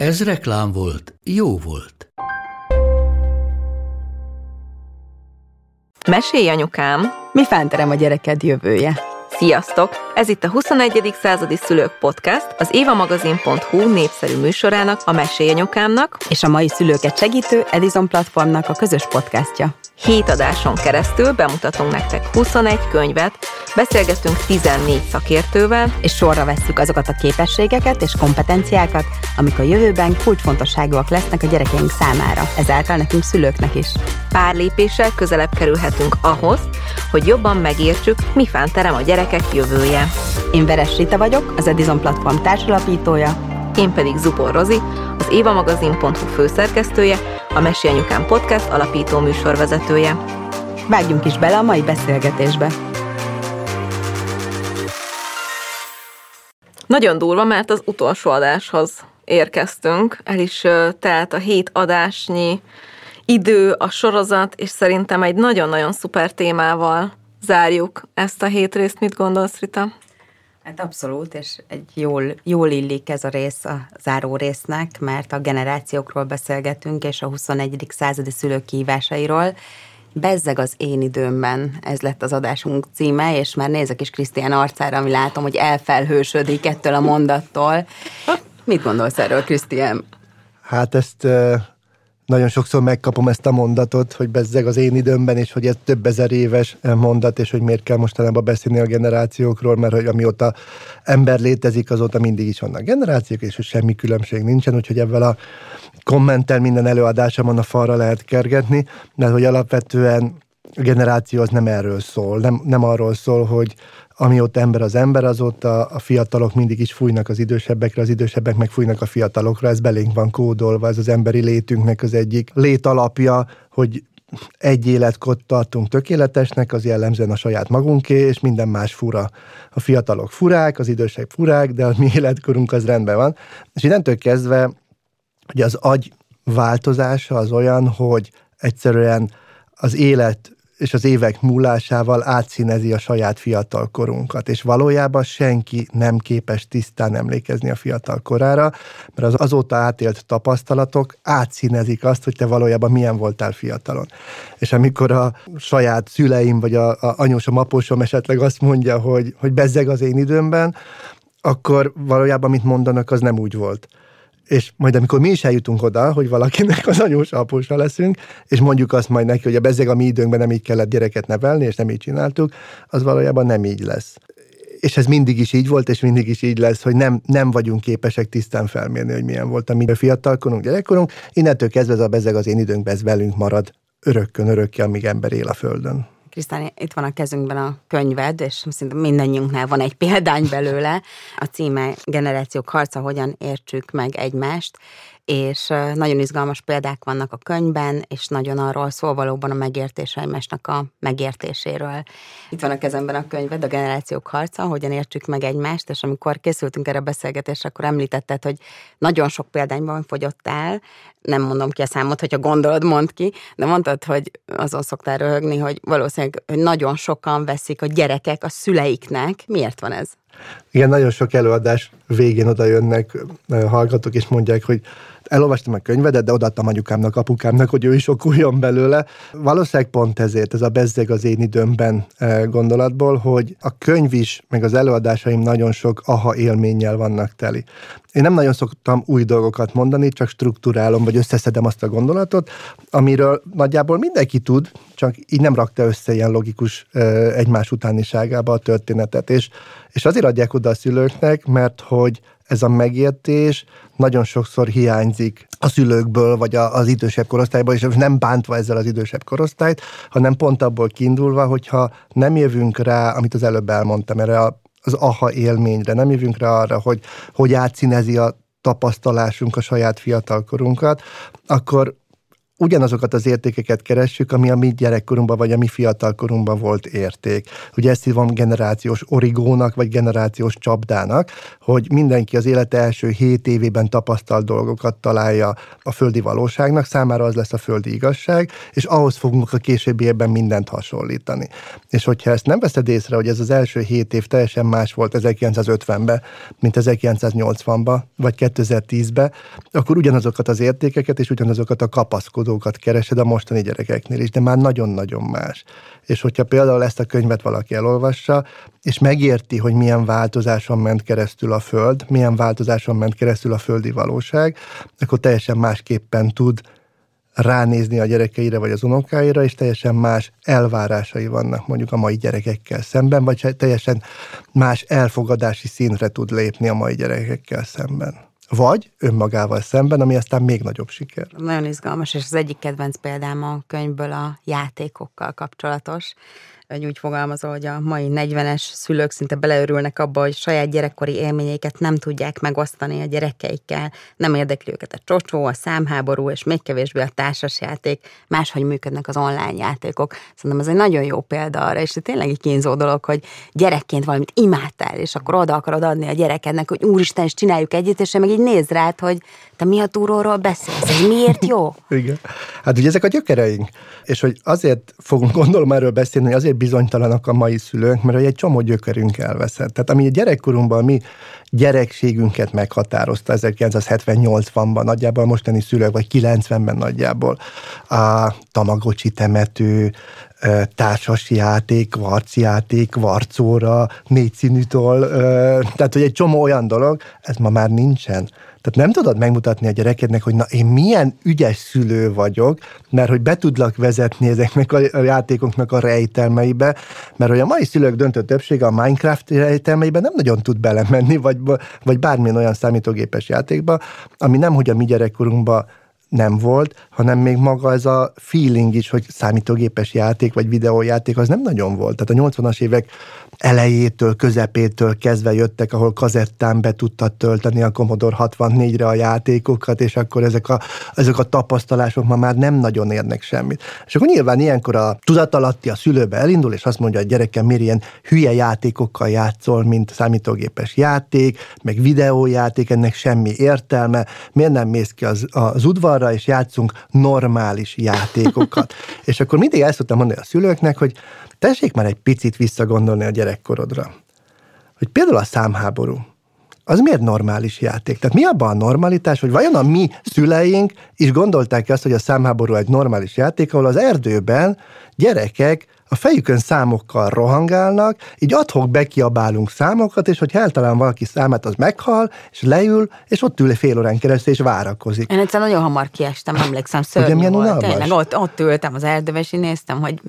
Ez reklám volt, jó volt. Mesélj, anyukám! Mi fánterem a gyereked jövője? Sziasztok! Ez itt a 21. századi szülők podcast, az évamagazin.hu népszerű műsorának, a Mesélyanyukámnak és a mai szülőket segítő Edison platformnak a közös podcastja. Hét adáson keresztül bemutatunk nektek 21 könyvet, beszélgetünk 14 szakértővel, és sorra vesszük azokat a képességeket és kompetenciákat, amik a jövőben kulcsfontosságúak lesznek a gyerekeink számára, ezáltal nekünk szülőknek is. Pár lépéssel közelebb kerülhetünk ahhoz, hogy jobban megértsük, mi terem a gyerekek jövője. Én Veres Rita vagyok, az Edison Platform társalapítója, én pedig Zupor Rozi, az évamagazin.hu főszerkesztője, a Mesi Anyukám Podcast alapító műsorvezetője. Vágjunk is bele a mai beszélgetésbe. Nagyon durva, mert az utolsó adáshoz érkeztünk. El is telt a hét adásnyi idő, a sorozat, és szerintem egy nagyon-nagyon szuper témával zárjuk ezt a hét részt. Mit gondolsz, Rita? Hát abszolút, és egy jól, jól illik ez a rész a záró résznek, mert a generációkról beszélgetünk, és a 21. századi szülők kihívásairól. Bezzeg az én időmben, ez lett az adásunk címe, és már nézek is Krisztián arcára, ami látom, hogy elfelhősödik ettől a mondattól. Mit gondolsz erről, Krisztián? Hát ezt nagyon sokszor megkapom ezt a mondatot, hogy bezzeg az én időmben, és hogy ez több ezer éves mondat, és hogy miért kell mostanában beszélni a generációkról, mert hogy amióta ember létezik, azóta mindig is vannak generációk, és hogy semmi különbség nincsen, úgyhogy ebben a kommentel minden előadásomon a falra lehet kergetni, de hogy alapvetően a generáció az nem erről szól, nem, nem arról szól, hogy amióta ember az ember, azóta a fiatalok mindig is fújnak az idősebbekre, az idősebbek meg fújnak a fiatalokra, ez belénk van kódolva, ez az emberi létünknek az egyik létalapja, hogy egy életkot tartunk tökéletesnek, az jellemzően a saját magunké, és minden más fura. A fiatalok furák, az idősek furák, de a mi életkorunk az rendben van. És innentől kezdve, hogy az agy változása az olyan, hogy egyszerűen az élet és az évek múlásával átszínezi a saját fiatal korunkat, és valójában senki nem képes tisztán emlékezni a fiatal korára, mert az azóta átélt tapasztalatok átszínezik azt, hogy te valójában milyen voltál fiatalon. És amikor a saját szüleim, vagy a, a anyósom, apósom esetleg azt mondja, hogy, hogy bezzeg az én időmben, akkor valójában, amit mondanak, az nem úgy volt és majd amikor mi is eljutunk oda, hogy valakinek az anyós apósa leszünk, és mondjuk azt majd neki, hogy a bezzeg a mi időnkben nem így kellett gyereket nevelni, és nem így csináltuk, az valójában nem így lesz. És ez mindig is így volt, és mindig is így lesz, hogy nem, nem vagyunk képesek tisztán felmérni, hogy milyen volt a mi fiatalkorunk, gyerekkorunk. Innentől kezdve ez a bezeg az én időnkben, ez velünk marad örökkön, örökké, amíg ember él a Földön. Krisztán, itt van a kezünkben a könyved, és szerintem mindannyiunknál van egy példány belőle. A címe Generációk harca, hogyan értsük meg egymást, és nagyon izgalmas példák vannak a könyvben, és nagyon arról szól valóban a megértés a megértéséről. Itt van a kezemben a könyved, a Generációk harca, hogyan értsük meg egymást, és amikor készültünk erre a beszélgetésre, akkor említetted, hogy nagyon sok példányban fogyottál, nem mondom ki a számot, hogyha gondolod, mond ki, de mondtad, hogy azon szoktál röhögni, hogy valószínűleg hogy nagyon sokan veszik a gyerekek a szüleiknek. Miért van ez? Igen, nagyon sok előadás végén oda jönnek hallgatók, és mondják, hogy elolvastam a könyvedet, de odaadtam anyukámnak, apukámnak, hogy ő is okuljon belőle. Valószínűleg pont ezért, ez a bezzeg az én időmben e, gondolatból, hogy a könyv is, meg az előadásaim nagyon sok aha élménnyel vannak teli. Én nem nagyon szoktam új dolgokat mondani, csak strukturálom, vagy összeszedem azt a gondolatot, amiről nagyjából mindenki tud, csak így nem rakta össze ilyen logikus e, egymás utániságába a történetet. És, és azért adják oda a szülőknek, mert hogy ez a megértés nagyon sokszor hiányzik a szülőkből, vagy az idősebb korosztályból, és nem bántva ezzel az idősebb korosztályt, hanem pont abból kiindulva, hogyha nem jövünk rá, amit az előbb elmondtam, erre az aha élményre, nem jövünk rá arra, hogy hogy átszínezi a tapasztalásunk a saját fiatalkorunkat, akkor ugyanazokat az értékeket keressük, ami a mi gyerekkorunkban vagy a mi fiatalkorunkban volt érték. Ugye ezt hívom generációs origónak, vagy generációs csapdának, hogy mindenki az élete első hét évében tapasztalt dolgokat találja a földi valóságnak, számára az lesz a földi igazság, és ahhoz fogunk a későbbi évben mindent hasonlítani. És hogyha ezt nem veszed észre, hogy ez az első hét év teljesen más volt 1950-ben, mint 1980-ban, vagy 2010-ben, akkor ugyanazokat az értékeket és ugyanazokat a kapaszkodó dolgokat keresed a mostani gyerekeknél is, de már nagyon-nagyon más. És hogyha például ezt a könyvet valaki elolvassa, és megérti, hogy milyen változáson ment keresztül a Föld, milyen változáson ment keresztül a földi valóság, akkor teljesen másképpen tud ránézni a gyerekeire vagy az unokáira, és teljesen más elvárásai vannak mondjuk a mai gyerekekkel szemben, vagy teljesen más elfogadási szintre tud lépni a mai gyerekekkel szemben vagy önmagával szemben, ami aztán még nagyobb siker. Nagyon izgalmas, és az egyik kedvenc példám a könyvből a játékokkal kapcsolatos hogy úgy fogalmazol, hogy a mai 40-es szülők szinte beleörülnek abba, hogy saját gyerekkori élményeiket nem tudják megosztani a gyerekeikkel, nem érdekli őket a csocsó, a számháború, és még kevésbé a társasjáték, máshogy működnek az online játékok. Szerintem ez egy nagyon jó példa arra, és tényleg egy kínzó dolog, hogy gyerekként valamit imádtál, és akkor oda akarod adni a gyerekednek, hogy úristen, és csináljuk együtt, és meg így néz rád, hogy te mi a túróról beszélsz, ez miért jó? Igen. Hát ugye ezek a gyökereink, és hogy azért fogunk gondolom erről beszélni, azért bizonytalanak a mai szülők, mert egy csomó gyökerünk elveszett. Tehát ami a gyerekkorunkban mi gyerekségünket meghatározta 1970-80-ban, nagyjából mostani szülők, vagy 90-ben nagyjából a Tamagocsi temető, társas játék, varcjáték, varcóra, négy színűtől, tehát hogy egy csomó olyan dolog, ez ma már nincsen. Tehát nem tudod megmutatni a gyerekednek, hogy na én milyen ügyes szülő vagyok, mert hogy be tudlak vezetni ezeknek a játékoknak a rejtelmeibe, mert hogy a mai szülők döntő többsége a Minecraft rejtelmeibe nem nagyon tud belemenni, vagy, vagy bármilyen olyan számítógépes játékba, ami nem, hogy a mi gyerekkorunkban nem volt, hanem még maga ez a feeling is, hogy számítógépes játék vagy videójáték, az nem nagyon volt. Tehát a 80-as évek elejétől, közepétől kezdve jöttek, ahol kazettán be tudtad tölteni a Commodore 64-re a játékokat, és akkor ezek a, ezek a tapasztalások ma már nem nagyon érnek semmit. És akkor nyilván ilyenkor a tudatalatti a szülőbe elindul, és azt mondja, hogy gyerekem, miért ilyen hülye játékokkal játszol, mint számítógépes játék, meg videójáték, ennek semmi értelme, miért nem mész ki az, az udvarra, és játszunk normális játékokat. és akkor mindig el szoktam mondani a szülőknek, hogy tessék már egy picit visszagondolni a gyerekkorodra. Hogy például a számháború, az miért normális játék? Tehát mi abban a normalitás, hogy vajon a mi szüleink is gondolták azt, hogy a számháború egy normális játék, ahol az erdőben gyerekek a fejükön számokkal rohangálnak, így adhok bekiabálunk számokat, és hogy eltalán valaki számát, az meghal, és leül, és ott ül fél órán keresztül, és várakozik. Én egyszer nagyon hamar kiestem, emlékszem, szörnyű Ugye, milyen volt. Tényleg, ott, ott ültem az erdőben, és én néztem, hogy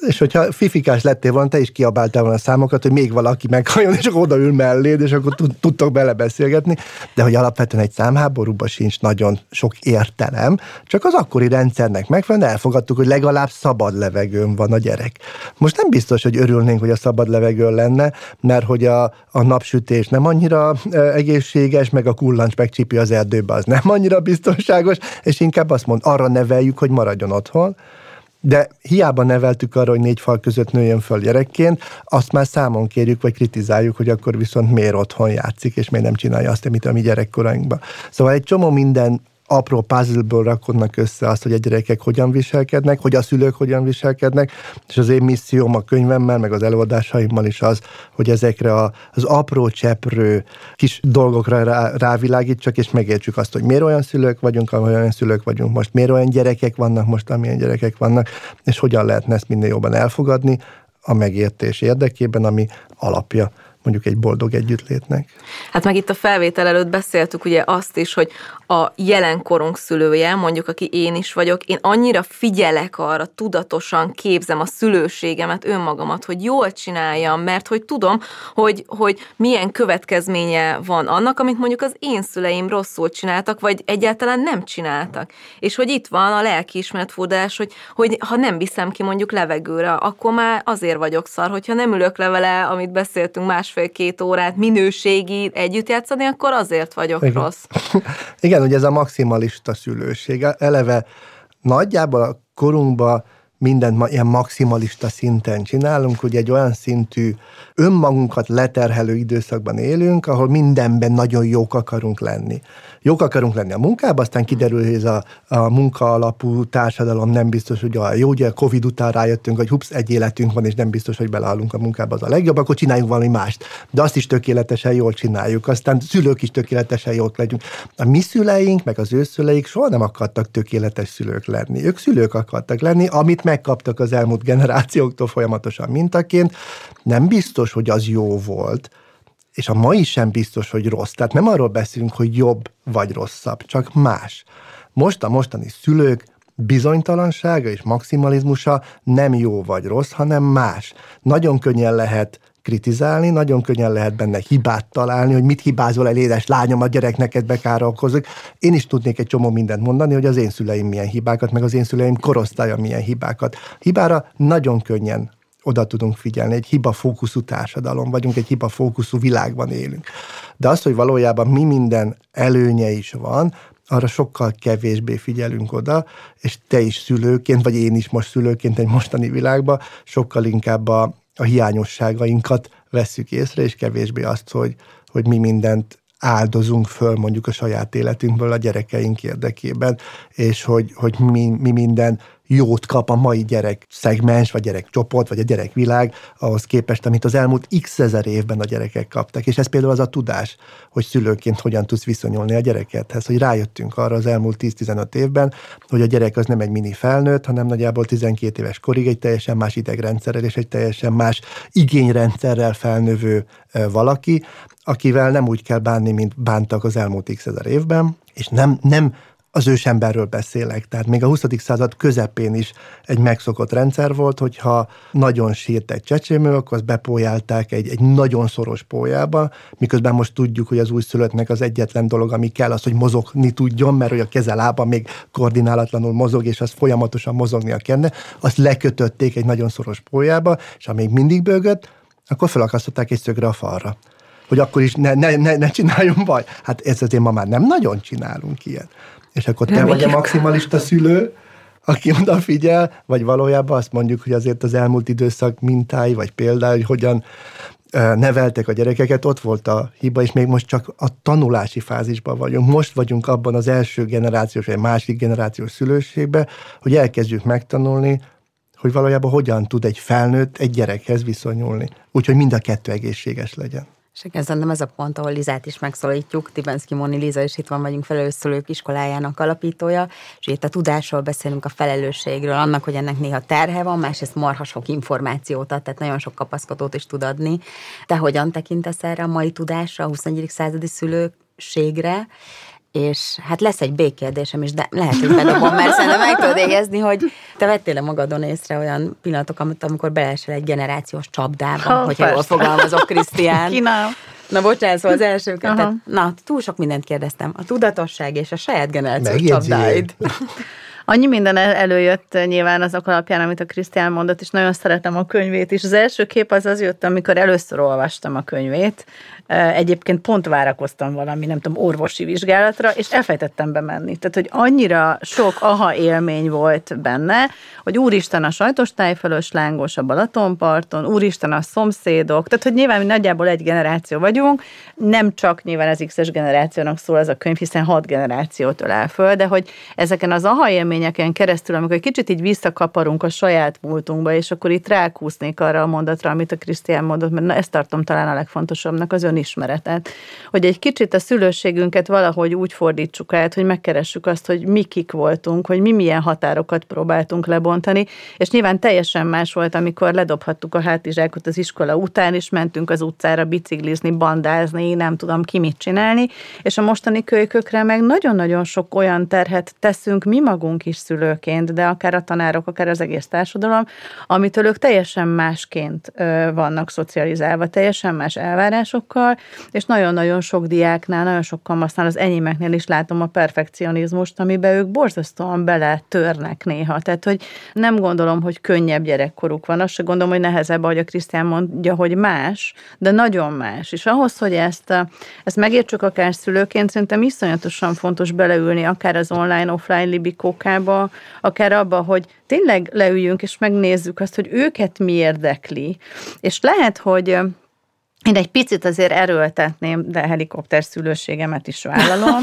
és hogyha fifikás lettél volna, te is kiabáltál volna a számokat, hogy még valaki meghalljon, és akkor odaül melléd, és akkor tudtok belebeszélgetni. De hogy alapvetően egy számháborúban sincs nagyon sok értelem, csak az akkori rendszernek megfelelően elfogadtuk, hogy legalább szabad levegőn van a gyerek. Most nem biztos, hogy örülnénk, hogy a szabad levegőn lenne, mert hogy a, a napsütés nem annyira egészséges, meg a kullancs megcsípi az erdőbe, az nem annyira biztonságos, és inkább azt mond, arra neveljük, hogy maradjon otthon, de hiába neveltük arra, hogy négy fal között nőjön föl gyerekként, azt már számon kérjük, vagy kritizáljuk, hogy akkor viszont miért otthon játszik, és miért nem csinálja azt, amit a mi gyerekkorainkban. Szóval egy csomó minden apró puzzleből rakodnak össze azt, hogy a gyerekek hogyan viselkednek, hogy a szülők hogyan viselkednek, és az én misszióm a könyvemmel, meg az előadásaimmal is az, hogy ezekre a, az apró cseprő kis dolgokra rá, rávilágítsak, és megértsük azt, hogy miért olyan szülők vagyunk, olyan szülők vagyunk most, miért olyan gyerekek vannak most, amilyen gyerekek vannak, és hogyan lehetne ezt minél jobban elfogadni a megértés érdekében, ami alapja mondjuk egy boldog együttlétnek. Hát meg itt a felvétel előtt beszéltük ugye azt is, hogy a jelenkorunk szülője, mondjuk aki én is vagyok, én annyira figyelek arra, tudatosan képzem a szülőségemet, önmagamat, hogy jól csináljam, mert hogy tudom, hogy, hogy milyen következménye van annak, amit mondjuk az én szüleim rosszul csináltak, vagy egyáltalán nem csináltak. És hogy itt van a lelkiismeretfordulás, hogy, hogy ha nem viszem ki mondjuk levegőre, akkor már azért vagyok szar, hogyha nem ülök le vele, amit beszéltünk más másfél-két órát minőségi együtt játszani, akkor azért vagyok Igen. rossz. Igen, ugye ez a maximalista szülőség. Eleve nagyjából a korunkban mindent ilyen maximalista szinten csinálunk, ugye egy olyan szintű önmagunkat leterhelő időszakban élünk, ahol mindenben nagyon jók akarunk lenni. Jók akarunk lenni a munkában, aztán kiderül, hogy ez a, a munka alapú társadalom nem biztos, hogy a jó, ugye Covid után rájöttünk, hogy hups, egy életünk van, és nem biztos, hogy beleállunk a munkába, az a legjobb, akkor csináljunk valami mást. De azt is tökéletesen jól csináljuk, aztán szülők is tökéletesen jók legyünk. A mi szüleink, meg az ő szüleik soha nem akartak tökéletes szülők lenni. Ők szülők akartak lenni, amit megkaptak az elmúlt generációktól folyamatosan mintaként. Nem biztos, hogy az jó volt, és a mai sem biztos, hogy rossz. Tehát nem arról beszélünk, hogy jobb vagy rosszabb, csak más. Most a mostani szülők bizonytalansága és maximalizmusa nem jó vagy rossz, hanem más. Nagyon könnyen lehet kritizálni, nagyon könnyen lehet benne hibát találni, hogy mit hibázol el édes lányom, a gyerek neked. Én is tudnék egy csomó mindent mondani, hogy az én szüleim milyen hibákat, meg az én szüleim korosztálya milyen hibákat. Hibára nagyon könnyen oda tudunk figyelni. Egy hiba fókuszú társadalom vagyunk, egy hiba fókuszú világban élünk. De az, hogy valójában mi minden előnye is van, arra sokkal kevésbé figyelünk oda, és te is szülőként, vagy én is most szülőként egy mostani világban sokkal inkább a, a hiányosságainkat vesszük észre, és kevésbé azt, hogy, hogy mi mindent áldozunk föl mondjuk a saját életünkből a gyerekeink érdekében, és hogy, hogy mi, mi minden jót kap a mai gyerek szegmens, vagy gyerek csoport, vagy a gyerekvilág ahhoz képest, amit az elmúlt x ezer évben a gyerekek kaptak. És ez például az a tudás, hogy szülőként hogyan tudsz viszonyulni a gyerekedhez, hogy rájöttünk arra az elmúlt 10-15 évben, hogy a gyerek az nem egy mini felnőtt, hanem nagyjából 12 éves korig egy teljesen más idegrendszerrel és egy teljesen más igényrendszerrel felnövő valaki, akivel nem úgy kell bánni, mint bántak az elmúlt x ezer évben, és nem, nem az ősemberről beszélek. Tehát még a 20. század közepén is egy megszokott rendszer volt, hogyha nagyon sírt egy csecsémő, akkor azt bepójálták egy, egy nagyon szoros pólyába, miközben most tudjuk, hogy az újszülöttnek az egyetlen dolog, ami kell, az, hogy mozogni tudjon, mert hogy a keze lába még koordinálatlanul mozog, és az folyamatosan mozognia kellene, azt lekötötték egy nagyon szoros pólyába, és amíg mindig bőgött, akkor felakasztották egy szögre a falra hogy akkor is ne, ne, ne, ne csináljon baj. Hát ez azért ma már nem nagyon csinálunk ilyet és akkor te vagy a maximalista szülő, aki odafigyel, vagy valójában azt mondjuk, hogy azért az elmúlt időszak mintái, vagy például, hogy hogyan neveltek a gyerekeket, ott volt a hiba, és még most csak a tanulási fázisban vagyunk. Most vagyunk abban az első generációs, vagy másik generációs szülőségben, hogy elkezdjük megtanulni, hogy valójában hogyan tud egy felnőtt egy gyerekhez viszonyulni. Úgyhogy mind a kettő egészséges legyen. És ez nem ez a pont, ahol Lizát is megszólítjuk, Tibenszki Moni Liza, és itt van vagyunk felelősszülők iskolájának alapítója, és itt a tudásról beszélünk, a felelősségről, annak, hogy ennek néha terhe van, másrészt marha sok információt ad, tehát nagyon sok kapaszkodót is tud adni. Te hogyan tekintesz erre a mai tudásra, a 21. századi szülőségre, és hát lesz egy békérdésem is, de lehet, hogy bedobom, mert szerintem meg tudod égezni, hogy te vettél-e magadon észre olyan pillanatok, amikor beleesel egy generációs csapdába, ha, hogyha jól fogalmazok, Krisztián. Kínálom. Na bocsánat, szóval az elsőket. Tehát, na, túl sok mindent kérdeztem. A tudatosság és a saját generációs csapdáid. Annyi minden előjött nyilván azok alapján, amit a Krisztián mondott, és nagyon szeretem a könyvét is. Az első kép az az jött, amikor először olvastam a könyvét, Egyébként pont várakoztam valami, nem tudom, orvosi vizsgálatra, és elfejtettem bemenni. Tehát, hogy annyira sok aha élmény volt benne, hogy úristen a sajtos tájfölös lángos a Balatonparton, úristen a szomszédok, tehát, hogy nyilván mi nagyjából egy generáció vagyunk, nem csak nyilván az X-es generációnak szól ez a könyv, hiszen hat generációt ölel föl, de hogy ezeken az aha élményeken keresztül, amikor egy kicsit így visszakaparunk a saját múltunkba, és akkor itt rákúsznék arra a mondatra, amit a Krisztián mondott, mert na, ezt tartom talán a legfontosabbnak, az önismeretet. Hogy egy kicsit a szülőségünket valahogy úgy fordítsuk át, hogy megkeressük azt, hogy mi kik voltunk, hogy mi milyen határokat próbáltunk lebontani, és nyilván teljesen más volt, amikor ledobhattuk a hátizsákot az iskola után, és mentünk az utcára biciklizni, bandázni, nem tudom ki mit csinálni, és a mostani kölykökre meg nagyon-nagyon sok olyan terhet teszünk mi magunk is szülőként, de akár a tanárok, akár az egész társadalom, amitől ők teljesen másként vannak szocializálva, teljesen más elvárásokkal, és nagyon-nagyon sok diáknál, nagyon sok kamasznál, az enyémeknél is látom a perfekcionizmust, amiben ők borzasztóan bele törnek néha. Tehát, hogy nem gondolom, hogy könnyebb gyerekkoruk van, azt se gondolom, hogy nehezebb, ahogy a Krisztián mondja, hogy más, de nagyon más. És ahhoz, hogy ezt, ezt megértsük akár szülőként, szerintem iszonyatosan fontos beleülni akár az online-offline libikókába, akár abba, hogy tényleg leüljünk és megnézzük azt, hogy őket mi érdekli. És lehet, hogy én egy picit azért erőltetném, de helikopter szülőségemet is vállalom,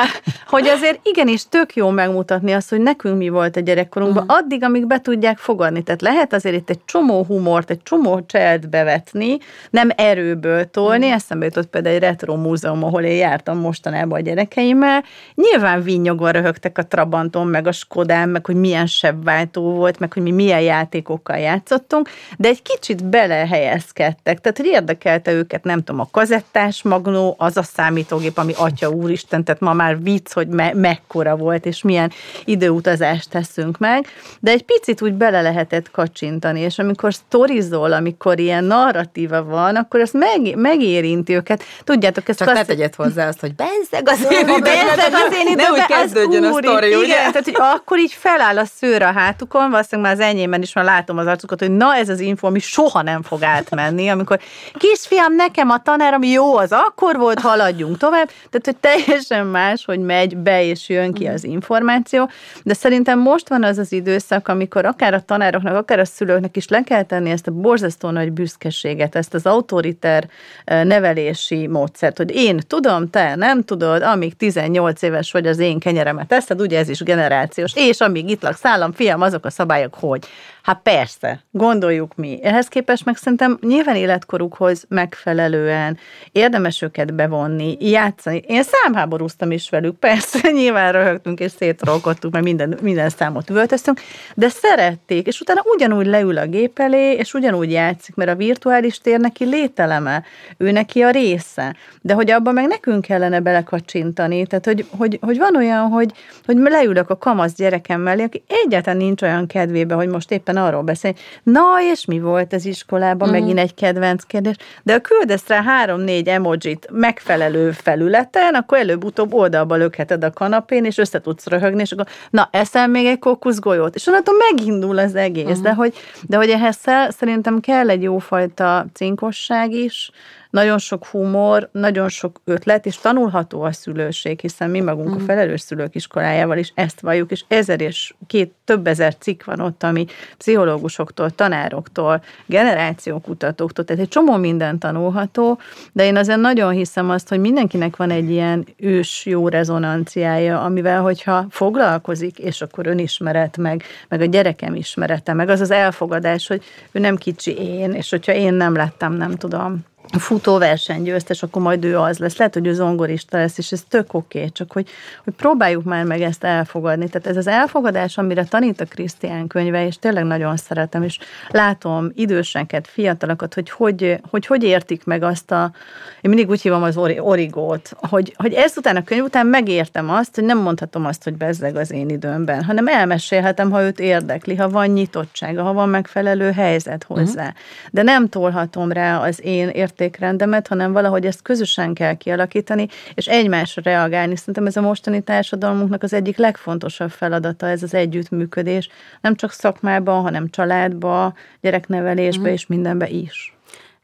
hogy azért igenis tök jó megmutatni azt, hogy nekünk mi volt a gyerekkorunkban, uh-huh. addig, amíg be tudják fogadni. Tehát lehet azért itt egy csomó humort, egy csomó cselt bevetni, nem erőből tolni. Uh-huh. Eszembe jutott például egy retro múzeum, ahol én jártam mostanában a gyerekeimmel. Nyilván vinnyogon röhögtek a Trabanton, meg a Skodán, meg hogy milyen sebváltó volt, meg hogy mi milyen játékokkal játszottunk, de egy kicsit belehelyezkedtek. Tehát, hogy érdekelt érdekelte őket, nem tudom, a kazettás magnó, az a számítógép, ami atya úristen, tehát ma már vicc, hogy me- mekkora volt, és milyen időutazást teszünk meg, de egy picit úgy bele lehetett kacsintani, és amikor sztorizol, amikor ilyen narratíva van, akkor ez meg, megérinti őket. Tudjátok, ezt Csak azt... ne tegyed hozzá azt, hogy bezzeg az én időben. Bezzeg az én időben, úgy kezdődjön az a sztori, igen, ugye? tehát, hogy akkor így feláll a szőr a hátukon, valószínűleg már az enyémben is már látom az arcukat, hogy na ez az info, ami soha nem fog átmenni, amikor kis fiam, nekem a tanár, ami jó, az akkor volt, haladjunk tovább. Tehát, hogy teljesen más, hogy megy be és jön ki az információ, de szerintem most van az az időszak, amikor akár a tanároknak, akár a szülőknek is le kell tenni ezt a borzasztó nagy büszkeséget, ezt az autoriter nevelési módszert, hogy én tudom, te nem tudod, amíg 18 éves vagy az én kenyeremet teszed, ugye ez is generációs, és amíg itt laksz állam, fiam, azok a szabályok, hogy. Hát persze, gondoljuk mi. Ehhez képest meg szerintem nyilván életkorukhoz megfelelően érdemes őket bevonni, játszani. Én számháborúztam is velük, persze, nyilván röhögtünk és szétrolkodtuk, mert minden, minden számot üvöltöztünk, de szerették, és utána ugyanúgy leül a gép elé, és ugyanúgy játszik, mert a virtuális tér neki lételeme, ő neki a része. De hogy abban meg nekünk kellene belekacsintani, tehát hogy, hogy, hogy van olyan, hogy, hogy leülök a kamasz gyerekem mellé, aki egyáltalán nincs olyan kedvébe, hogy most éppen éppen arról beszélni, na, és mi volt az iskolában, uh-huh. megint egy kedvenc kérdés, de ha küldesz rá három-négy emojit megfelelő felületen, akkor előbb-utóbb oldalba lökheted a kanapén, és össze tudsz röhögni, és akkor na, eszel még egy kókuszgolyót, és onnantól megindul az egész, uh-huh. de, hogy, de hogy ehhez szerintem kell egy jófajta cinkosság is, nagyon sok humor, nagyon sok ötlet, és tanulható a szülőség, hiszen mi magunk mm. a felelős szülők iskolájával is ezt valljuk, és ezer és két, több ezer cikk van ott, ami pszichológusoktól, tanároktól, generációkutatóktól, tehát egy csomó minden tanulható, de én azért nagyon hiszem azt, hogy mindenkinek van egy ilyen ős jó rezonanciája, amivel, hogyha foglalkozik, és akkor önismeret, meg, meg a gyerekem ismerete, meg az az elfogadás, hogy ő nem kicsi én, és hogyha én nem lettem, nem tudom, futóverseny győztes, akkor majd ő az lesz. Lehet, hogy ő zongorista lesz, és ez tök oké, okay, csak hogy, hogy próbáljuk már meg ezt elfogadni. Tehát ez az elfogadás, amire tanít a Krisztián könyve, és tényleg nagyon szeretem, és látom időseket, fiatalokat, hogy hogy, hogy, hogy értik meg azt a, én mindig úgy hívom az origót, hogy, hogy ezután a könyv után megértem azt, hogy nem mondhatom azt, hogy bezzeg az én időmben, hanem elmesélhetem, ha őt érdekli, ha van nyitottsága, ha van megfelelő helyzet hozzá. Uh-huh. De nem tolhatom rá az én érték értékrendemet, hanem valahogy ezt közösen kell kialakítani, és egymásra reagálni. Szerintem ez a mostani társadalmunknak az egyik legfontosabb feladata, ez az együttműködés, nem csak szakmában, hanem családba, gyereknevelésbe mm. és mindenbe is.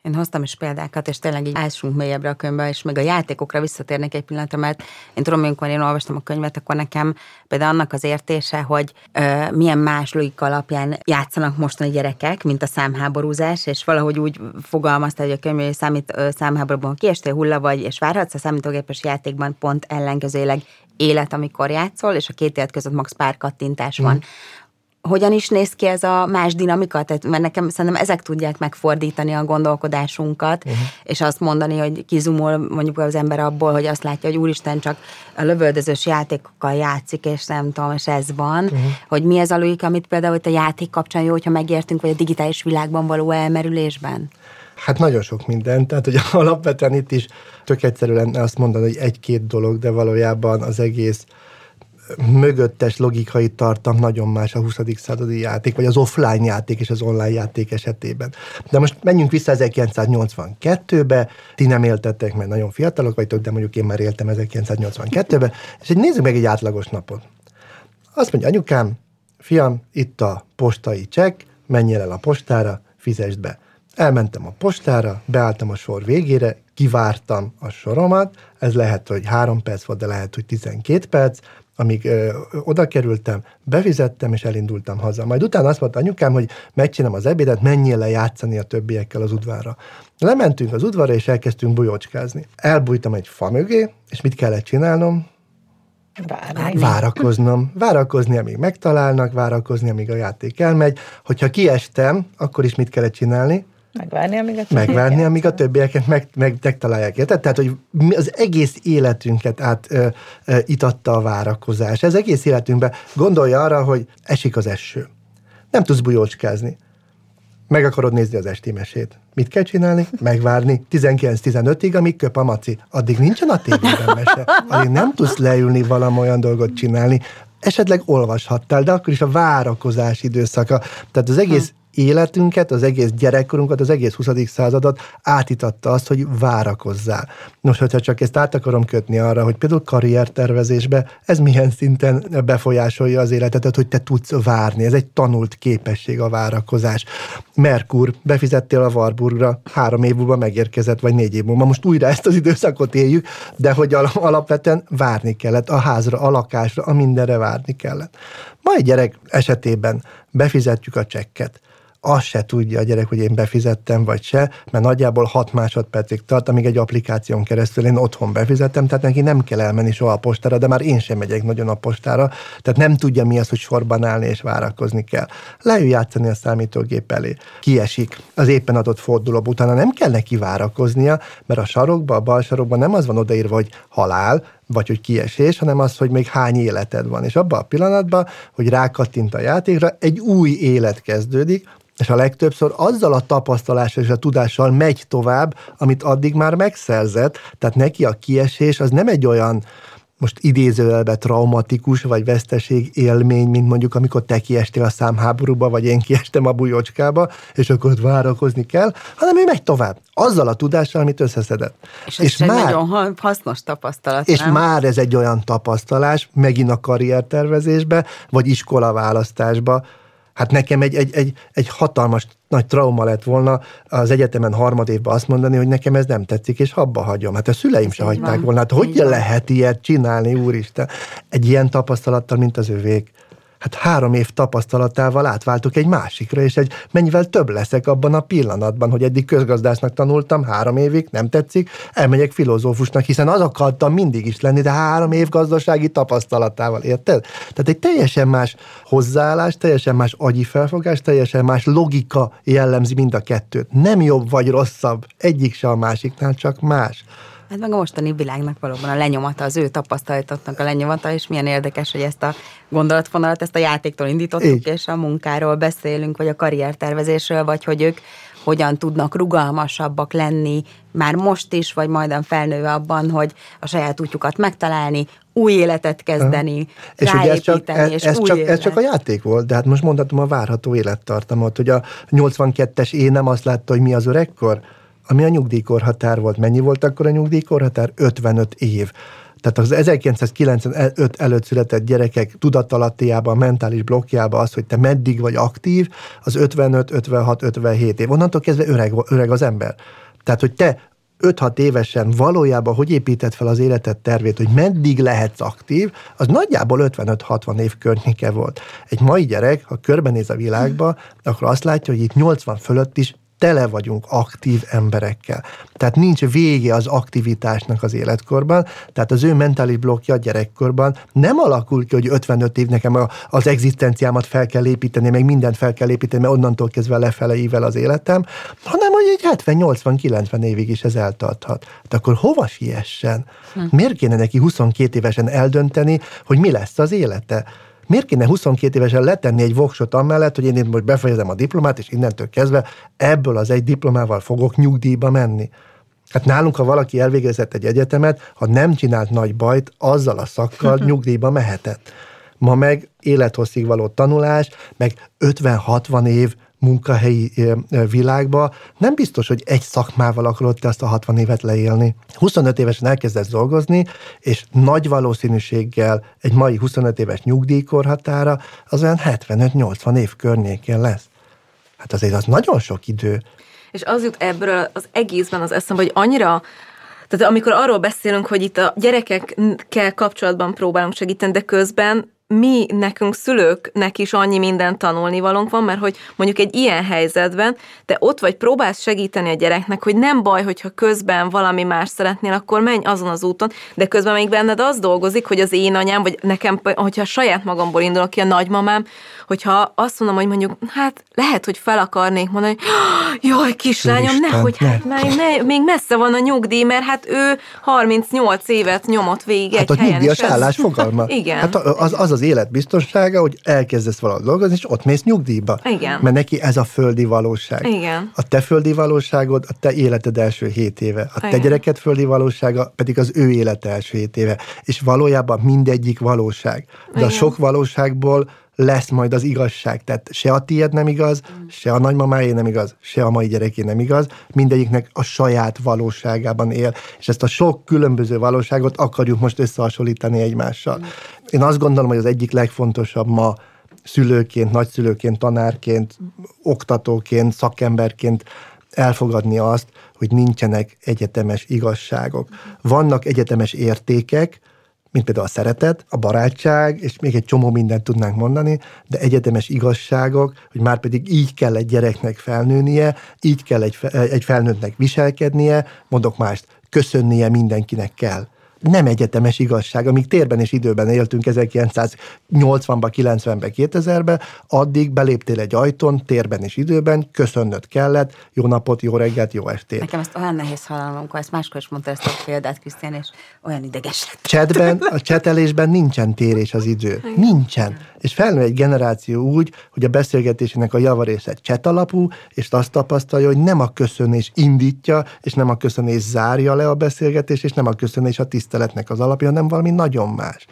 Én hoztam is példákat, és tényleg így ássunk mélyebbre a könyvbe, és még a játékokra visszatérnék egy pillanatra, mert én tudom, amikor én olvastam a könyvet, akkor nekem például annak az értése, hogy ö, milyen más logika alapján játszanak mostani gyerekek, mint a számháborúzás, és valahogy úgy fogalmazta, hogy a könyv hogy számít, ö, számháborúban kiestél hulla vagy, és várhatsz a számítógépes játékban pont ellenkezőleg élet, amikor játszol, és a két élet között max pár kattintás mm. van hogyan is néz ki ez a más dinamika? Tehát, mert nekem szerintem ezek tudják megfordítani a gondolkodásunkat, uh-huh. és azt mondani, hogy kizumol mondjuk az ember abból, hogy azt látja, hogy úristen csak a lövöldözős játékokkal játszik, és nem tudom, és ez van, uh-huh. hogy mi ez a logika, amit például itt a játék kapcsán jó, hogyha megértünk, vagy a digitális világban való elmerülésben? Hát nagyon sok minden, tehát hogy alapvetően itt is tök egyszerű lenne azt mondani, hogy egy-két dolog, de valójában az egész mögöttes logikai tartam nagyon más a 20. századi játék, vagy az offline játék és az online játék esetében. De most menjünk vissza 1982-be, ti nem éltettek, mert nagyon fiatalok vagytok, de mondjuk én már éltem 1982-be, és egy nézzük meg egy átlagos napot. Azt mondja, anyukám, fiam, itt a postai csekk, menjél el a postára, fizesd be. Elmentem a postára, beálltam a sor végére, kivártam a soromat, ez lehet, hogy három perc volt, de lehet, hogy 12 perc, amíg ö, oda kerültem, befizettem, és elindultam haza. Majd utána azt mondta anyukám, hogy megcsinálom az ebédet, menjél le játszani a többiekkel az udvarra. Lementünk az udvarra, és elkezdtünk bujócskázni. Elbújtam egy fa mögé, és mit kellett csinálnom? Várni. Várakoznom. Várakozni, amíg megtalálnak, várakozni, amíg a játék elmegy. Hogyha kiestem, akkor is mit kellett csinálni? Megvárni, amíg a Megvárni, amíg a többieket meg, meg, megtalálják. Érted? Tehát, hogy mi az egész életünket át ö, ö, itatta a várakozás. Ez egész életünkben gondolja arra, hogy esik az eső. Nem tudsz bujócskázni. Meg akarod nézni az esti mesét. Mit kell csinálni? Megvárni 19-15-ig, amíg köp a maci. Addig nincsen a tévében mese. Addig nem tudsz leülni valami olyan dolgot csinálni. Esetleg olvashattál, de akkor is a várakozás időszaka. Tehát az egész életünket, az egész gyerekkorunkat, az egész 20. századot átitatta azt, hogy várakozzál. Nos, hogyha csak ezt át akarom kötni arra, hogy például karriertervezésbe ez milyen szinten befolyásolja az életedet, hogy te tudsz várni. Ez egy tanult képesség a várakozás. Merkur, befizettél a Warburgra, három év múlva megérkezett, vagy négy év múlva. Most újra ezt az időszakot éljük, de hogy al- alapvetően várni kellett. A házra, a lakásra, a mindenre várni kellett. Ma egy gyerek esetében befizetjük a csekket azt se tudja a gyerek, hogy én befizettem vagy se, mert nagyjából 6 másodpercig tart, amíg egy applikáción keresztül én otthon befizettem, tehát neki nem kell elmenni soha a postára, de már én sem megyek nagyon a postára, tehát nem tudja mi az, hogy sorban állni és várakozni kell. Leül játszani a számítógép elé. Kiesik az éppen adott forduló utána nem kell neki várakoznia, mert a sarokba, a bal sarokban nem az van odaírva, hogy halál, vagy hogy kiesés, hanem az, hogy még hány életed van. És abban a pillanatban, hogy rákattint a játékra, egy új élet kezdődik, és a legtöbbször azzal a tapasztalással és a tudással megy tovább, amit addig már megszerzett, tehát neki a kiesés az nem egy olyan most idézőjelbe traumatikus vagy veszteség élmény, mint mondjuk amikor te kiestél a számháborúba, vagy én kiestem a bujócskába, és akkor ott várakozni kell, hanem ő megy tovább. Azzal a tudással, amit összeszedett. És ez és egy már, nagyon hasznos tapasztalat, És nem? már ez egy olyan tapasztalás, megint a karriertervezésbe, vagy iskolaválasztásba, Hát nekem egy, egy, egy, egy hatalmas nagy trauma lett volna az egyetemen harmad évben azt mondani, hogy nekem ez nem tetszik, és habba hagyom. Hát a szüleim ez se hagyták van. volna. Hát hogy lehet ilyet csinálni, úristen? Egy ilyen tapasztalattal, mint az övék hát három év tapasztalatával átváltok egy másikra, és egy mennyivel több leszek abban a pillanatban, hogy eddig közgazdásznak tanultam, három évig, nem tetszik, elmegyek filozófusnak, hiszen az akartam mindig is lenni, de három év gazdasági tapasztalatával, érted? Tehát egy teljesen más hozzáállás, teljesen más agyi felfogás, teljesen más logika jellemzi mind a kettőt. Nem jobb vagy rosszabb, egyik se a másiknál, csak más. Hát meg a mostani világnak valóban a lenyomata, az ő tapasztalatoknak a lenyomata, és milyen érdekes, hogy ezt a gondolatfonalat, ezt a játéktól indítottuk, Így. és a munkáról beszélünk, vagy a karriertervezésről, vagy hogy ők hogyan tudnak rugalmasabbak lenni, már most is, vagy majd felnőve abban, hogy a saját útjukat megtalálni, új életet kezdeni, és ugye ez csak, ez, és ez, új csak, élet. ez csak a játék volt, de hát most mondhatom a várható élettartamot, hogy a 82-es én nem azt látta, hogy mi az öregkor, ami a nyugdíjkorhatár volt. Mennyi volt akkor a nyugdíjkorhatár? 55 év. Tehát az 1995 előtt született gyerekek tudatalattiában, mentális blokkjában az, hogy te meddig vagy aktív, az 55, 56, 57 év. Onnantól kezdve öreg, öreg az ember. Tehát, hogy te 5-6 évesen valójában hogy épített fel az életed tervét, hogy meddig lehetsz aktív, az nagyjából 55-60 év környéke volt. Egy mai gyerek, ha körbenéz a világba, akkor azt látja, hogy itt 80 fölött is tele vagyunk aktív emberekkel. Tehát nincs vége az aktivitásnak az életkorban, tehát az ő mentális blokkja a gyerekkorban nem alakul ki, hogy 55 év nekem az egzisztenciámat fel kell építeni, meg mindent fel kell építeni, mert onnantól kezdve lefele ível az életem, hanem hogy egy 70-80-90 évig is ez eltarthat. De akkor hova siessen? Hm. Miért kéne neki 22 évesen eldönteni, hogy mi lesz az élete? Miért kéne 22 évesen letenni egy voksot amellett, hogy én itt most befejezem a diplomát, és innentől kezdve ebből az egy diplomával fogok nyugdíjba menni? Hát nálunk, ha valaki elvégezett egy egyetemet, ha nem csinált nagy bajt, azzal a szakkal nyugdíjba mehetett. Ma meg élethosszig való tanulás, meg 50-60 év munkahelyi világba, nem biztos, hogy egy szakmával akarod te azt a 60 évet leélni. 25 évesen elkezdesz dolgozni, és nagy valószínűséggel egy mai 25 éves nyugdíjkorhatára az olyan 75-80 év környékén lesz. Hát azért az nagyon sok idő. És az jut ebből az egészben az eszembe, hogy annyira tehát amikor arról beszélünk, hogy itt a gyerekekkel kapcsolatban próbálunk segíteni, de közben mi nekünk szülőknek is annyi minden tanulnivalónk van, mert hogy mondjuk egy ilyen helyzetben te ott vagy, próbálsz segíteni a gyereknek, hogy nem baj, hogyha közben valami más szeretnél, akkor menj azon az úton, de közben még benned az dolgozik, hogy az én anyám, vagy nekem, hogyha saját magamból indulok ki a nagymamám, hogyha azt mondom, hogy mondjuk, hát lehet, hogy fel akarnék mondani, hogy jaj, kislányom, Isten, nehogy, ne. hát már ne, még messze van a nyugdíj, mert hát ő 38 évet nyomott végig hát egy a helyen. Hát a állás fogalma. Igen. Hát az, az az életbiztonsága, hogy elkezdesz valamit dolgozni, és ott mész nyugdíjba. Igen. Mert neki ez a földi valóság. Igen. A te földi valóságod a te életed első hét éve. A te Igen. gyereked földi valósága pedig az ő élete első hét éve. És valójában mindegyik valóság. De Igen. a sok valóságból lesz majd az igazság. Tehát se a tiéd nem igaz, se a nagymamáé nem igaz, se a mai gyereké nem igaz, mindegyiknek a saját valóságában él. És ezt a sok különböző valóságot akarjuk most összehasonlítani egymással. Én azt gondolom, hogy az egyik legfontosabb ma szülőként, nagyszülőként, tanárként, oktatóként, szakemberként elfogadni azt, hogy nincsenek egyetemes igazságok. Vannak egyetemes értékek, mint például a szeretet, a barátság, és még egy csomó mindent tudnánk mondani, de egyetemes igazságok, hogy már pedig így kell egy gyereknek felnőnie, így kell egy, egy felnőttnek viselkednie, mondok mást, köszönnie mindenkinek kell nem egyetemes igazság. Amíg térben és időben éltünk 1980-ban, 90-ben, 2000-ben, addig beléptél egy ajtón, térben és időben, köszönnöd kellett, jó napot, jó reggelt, jó estét. Nekem ezt olyan nehéz hallanom, amikor ezt máskor is mondta ezt a példát, Krisztián, és olyan ideges lett. Csetben, a csetelésben nincsen térés az idő. Nincsen. És felnő egy generáció úgy, hogy a beszélgetésének a javarésze cset alapú, és azt tapasztalja, hogy nem a köszönés indítja, és nem a köszönés zárja le a beszélgetést, és nem a köszönés a tiszteletnek az alapja, hanem valami nagyon más.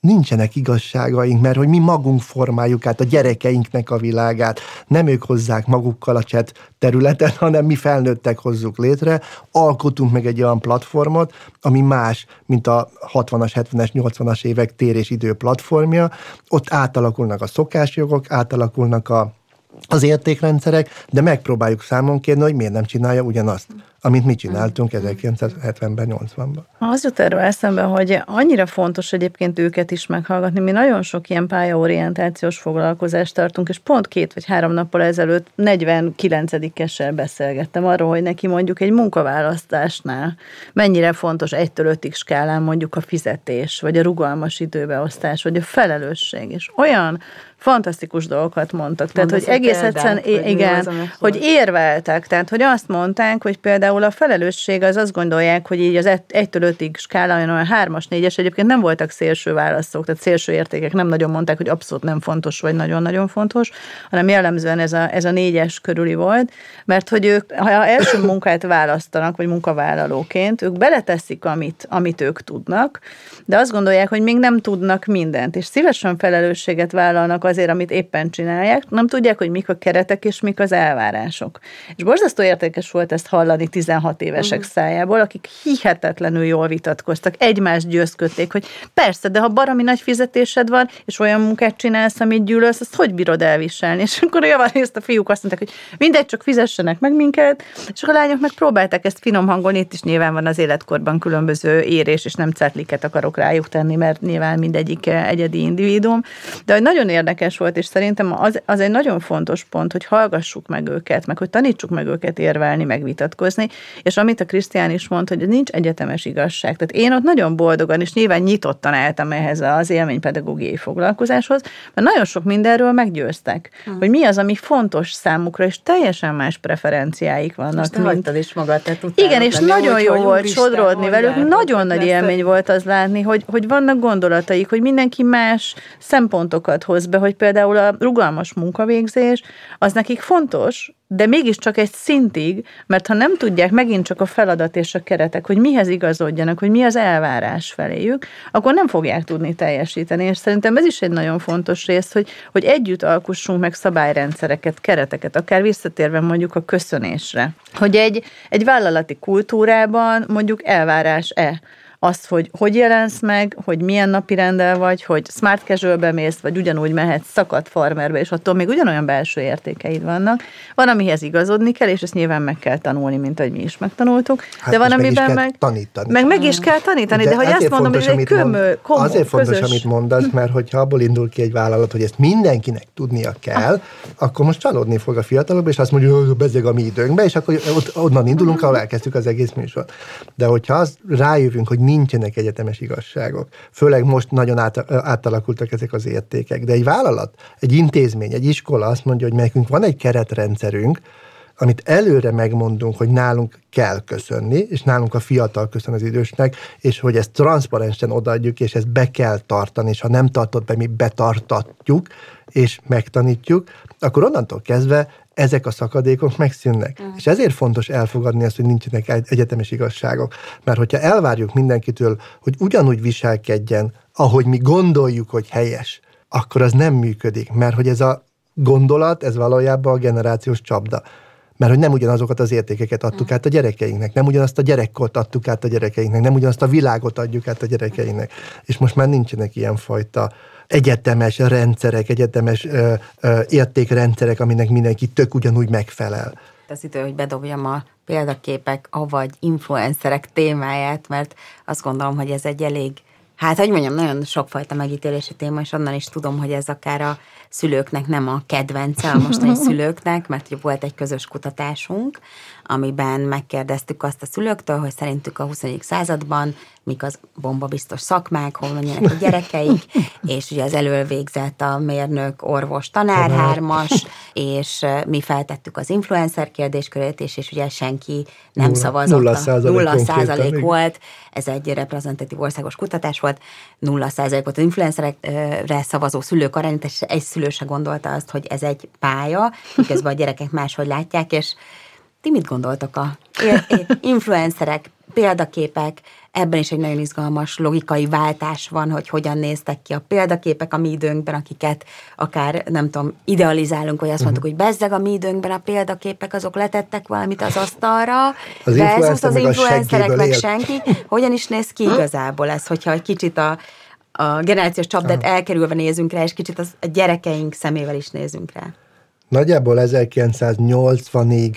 Nincsenek igazságaink, mert hogy mi magunk formáljuk át a gyerekeinknek a világát, nem ők hozzák magukkal a chat területen, hanem mi felnőttek hozzuk létre, alkotunk meg egy olyan platformot, ami más, mint a 60-as, 70-es, 80-as évek tér és idő platformja, ott átalakulnak a szokásjogok, átalakulnak a az értékrendszerek, de megpróbáljuk számon kérni, hogy miért nem csinálja ugyanazt amit mi csináltunk 1970-ben, 80-ban. Az jut erről eszembe, hogy annyira fontos egyébként őket is meghallgatni. Mi nagyon sok ilyen pályaorientációs foglalkozást tartunk, és pont két vagy három nappal ezelőtt 49-essel beszélgettem arról, hogy neki mondjuk egy munkaválasztásnál mennyire fontos egytől ötig skálán mondjuk a fizetés, vagy a rugalmas időbeosztás, vagy a felelősség. És olyan fantasztikus dolgokat mondtak. Tehát, hogy egész egyszerűen, igen, hogy érveltek. Tehát, hogy azt mondták, hogy például a felelősség az azt gondolják, hogy így az 1-től 5-ig skálán olyan 3-as, 4-es, egyébként nem voltak szélső válaszok, tehát szélső értékek nem nagyon mondták, hogy abszolút nem fontos, vagy nagyon-nagyon fontos, hanem jellemzően ez a, ez a négyes körüli volt, mert hogy ők, ha első munkát választanak, vagy munkavállalóként, ők beleteszik, amit, amit ők tudnak, de azt gondolják, hogy még nem tudnak mindent, és szívesen felelősséget vállalnak azért, amit éppen csinálják, nem tudják, hogy mik a keretek és mik az elvárások. És borzasztó értékes volt ezt hallani 16 évesek uh-huh. szájából, akik hihetetlenül jól vitatkoztak, egymást győzködték, hogy persze, de ha barami nagy fizetésed van, és olyan munkát csinálsz, amit gyűlölsz, azt hogy bírod elviselni? És akkor javarészt a fiúk azt mondták, hogy mindegy, csak fizessenek meg minket, és a lányok meg próbálták ezt finom hangolni, itt is nyilván van az életkorban különböző érés, és nem cetliket akarok rájuk tenni, mert nyilván mindegyik egyedi individuum, de hogy nagyon érdekes érdekes volt, és szerintem az, az egy nagyon fontos pont, hogy hallgassuk meg őket, meg hogy tanítsuk meg őket érvelni, meg vitatkozni, és amit a Krisztián is mond, hogy nincs egyetemes igazság. Tehát én ott nagyon boldogan, és nyilván nyitottan álltam ehhez az élménypedagógiai foglalkozáshoz, mert nagyon sok mindenről meggyőztek, hmm. hogy mi az, ami fontos számukra, és teljesen más preferenciáik vannak. Most mint... is magad, te Igen, és nagyon jó volt sodródni velük, nagyon nagy élmény volt az látni, hogy, hogy vannak gondolataik, hogy mindenki más szempontokat hoz be, hogy hogy például a rugalmas munkavégzés, az nekik fontos, de mégiscsak egy szintig, mert ha nem tudják megint csak a feladat és a keretek, hogy mihez igazodjanak, hogy mi az elvárás feléjük, akkor nem fogják tudni teljesíteni. És szerintem ez is egy nagyon fontos rész, hogy, hogy együtt alkussunk meg szabályrendszereket, kereteket, akár visszatérve mondjuk a köszönésre. Hogy egy, egy vállalati kultúrában mondjuk elvárás-e, azt, hogy hogy jelensz meg, hogy milyen napi rendel vagy, hogy smart casual mész, vagy ugyanúgy mehetsz szakadt farmerbe, és attól még ugyanolyan belső értékeid vannak. Van, amihez igazodni kell, és ezt nyilván meg kell tanulni, mint ahogy mi is megtanultuk. Hát de van, meg amiben kell meg... tanítani. Meg meg is kell tanítani, de, de hogy azt mondom, hogy ez egy kömö, komoly, Azért fontos, közös... amit mondasz, mert hogyha abból indul ki egy vállalat, hogy ezt mindenkinek tudnia kell, akkor most csalódni fog a fiatalok, és azt mondja, hogy bezeg a mi időnkbe, és akkor ott, onnan indulunk, ahol elkezdtük az egész műsort. De hogyha az rájövünk, hogy nincsenek egyetemes igazságok, főleg most nagyon át, átalakultak ezek az értékek, de egy vállalat, egy intézmény, egy iskola azt mondja, hogy nekünk van egy keretrendszerünk, amit előre megmondunk, hogy nálunk kell köszönni, és nálunk a fiatal köszön az idősnek, és hogy ezt transzparensen odaadjuk, és ezt be kell tartani, és ha nem tartott be, mi betartatjuk, és megtanítjuk, akkor onnantól kezdve ezek a szakadékok megszűnnek. Mm. És ezért fontos elfogadni azt, hogy nincsenek egyetemes igazságok. Mert hogyha elvárjuk mindenkitől, hogy ugyanúgy viselkedjen, ahogy mi gondoljuk, hogy helyes, akkor az nem működik. Mert hogy ez a gondolat, ez valójában a generációs csapda mert hogy nem ugyanazokat az értékeket adtuk át a gyerekeinknek, nem ugyanazt a gyerekkort adtuk át a gyerekeinknek, nem ugyanazt a világot adjuk át a gyerekeinknek. És most már nincsenek ilyenfajta egyetemes rendszerek, egyetemes ö, ö, értékrendszerek, aminek mindenki tök ugyanúgy megfelel. Az idő, hogy bedobjam a példaképek, avagy influencerek témáját, mert azt gondolom, hogy ez egy elég Hát, hogy mondjam, nagyon sokfajta megítélési téma, és onnan is tudom, hogy ez akár a szülőknek nem a kedvence, a mostani szülőknek, mert ugye volt egy közös kutatásunk, amiben megkérdeztük azt a szülőktől, hogy szerintük a 21. században mik az bombabiztos szakmák, hol menjenek a gyerekeik, és ugye az elől végzett a mérnök, orvos, tanár, hármas, és mi feltettük az influencer kérdéskörét, és, és ugye senki nem Nulla- szavazott. nulla százalék nulla százalék volt, ez egy reprezentatív országos kutatás volt, nulla százalék volt az influencerekre szavazó szülők arány, és egy szülő se gondolta azt, hogy ez egy pálya, miközben a gyerekek máshogy látják, és ti mit gondoltok a influencerek, példaképek, ebben is egy nagyon izgalmas logikai váltás van, hogy hogyan néztek ki a példaképek a mi időnkben, akiket akár, nem tudom, idealizálunk, hogy azt mondtuk, hogy bezzeg a mi időnkben a példaképek, azok letettek valamit az asztalra, Az versus influencer az meg a influencerek meg él. senki. Hogyan is néz ki igazából ez, hogyha egy kicsit a, a generációs csapdát elkerülve nézünk rá, és kicsit az, a gyerekeink szemével is nézünk rá. Nagyjából 1980-ig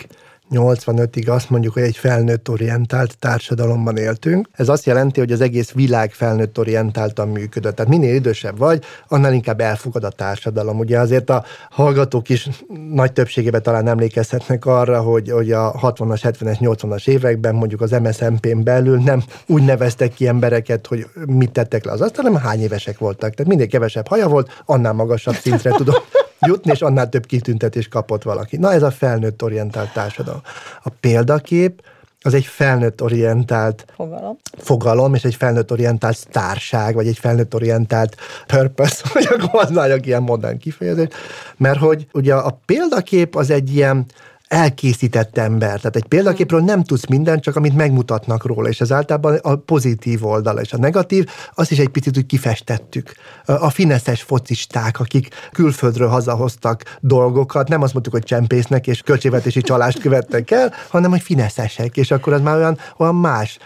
85-ig azt mondjuk, hogy egy felnőtt orientált társadalomban éltünk. Ez azt jelenti, hogy az egész világ felnőtt orientáltan működött. Tehát minél idősebb vagy, annál inkább elfogad a társadalom. Ugye azért a hallgatók is nagy többségében talán emlékezhetnek arra, hogy, hogy a 60-as, 70-es, 80-as években mondjuk az MSZMP-n belül nem úgy neveztek ki embereket, hogy mit tettek le az asztalra, hanem hány évesek voltak. Tehát minél kevesebb haja volt, annál magasabb szintre tudott jutni, és annál több kitüntetést kapott valaki. Na ez a felnőtt orientált társadalom. A példakép az egy felnőtt orientált Fogalom. fogalom, és egy felnőtt orientált sztárság, vagy egy felnőtt orientált purpose, hogy akkor használjak ilyen modern kifejezést, mert hogy ugye a példakép az egy ilyen elkészített ember. Tehát egy példaképről nem tudsz mindent, csak amit megmutatnak róla, és ez általában a pozitív oldala, és a negatív, azt is egy picit úgy kifestettük. A fineszes focisták, akik külföldről hazahoztak dolgokat, nem azt mondtuk, hogy csempésznek és költségvetési csalást követtek el, hanem hogy fineszesek, és akkor az már olyan, olyan más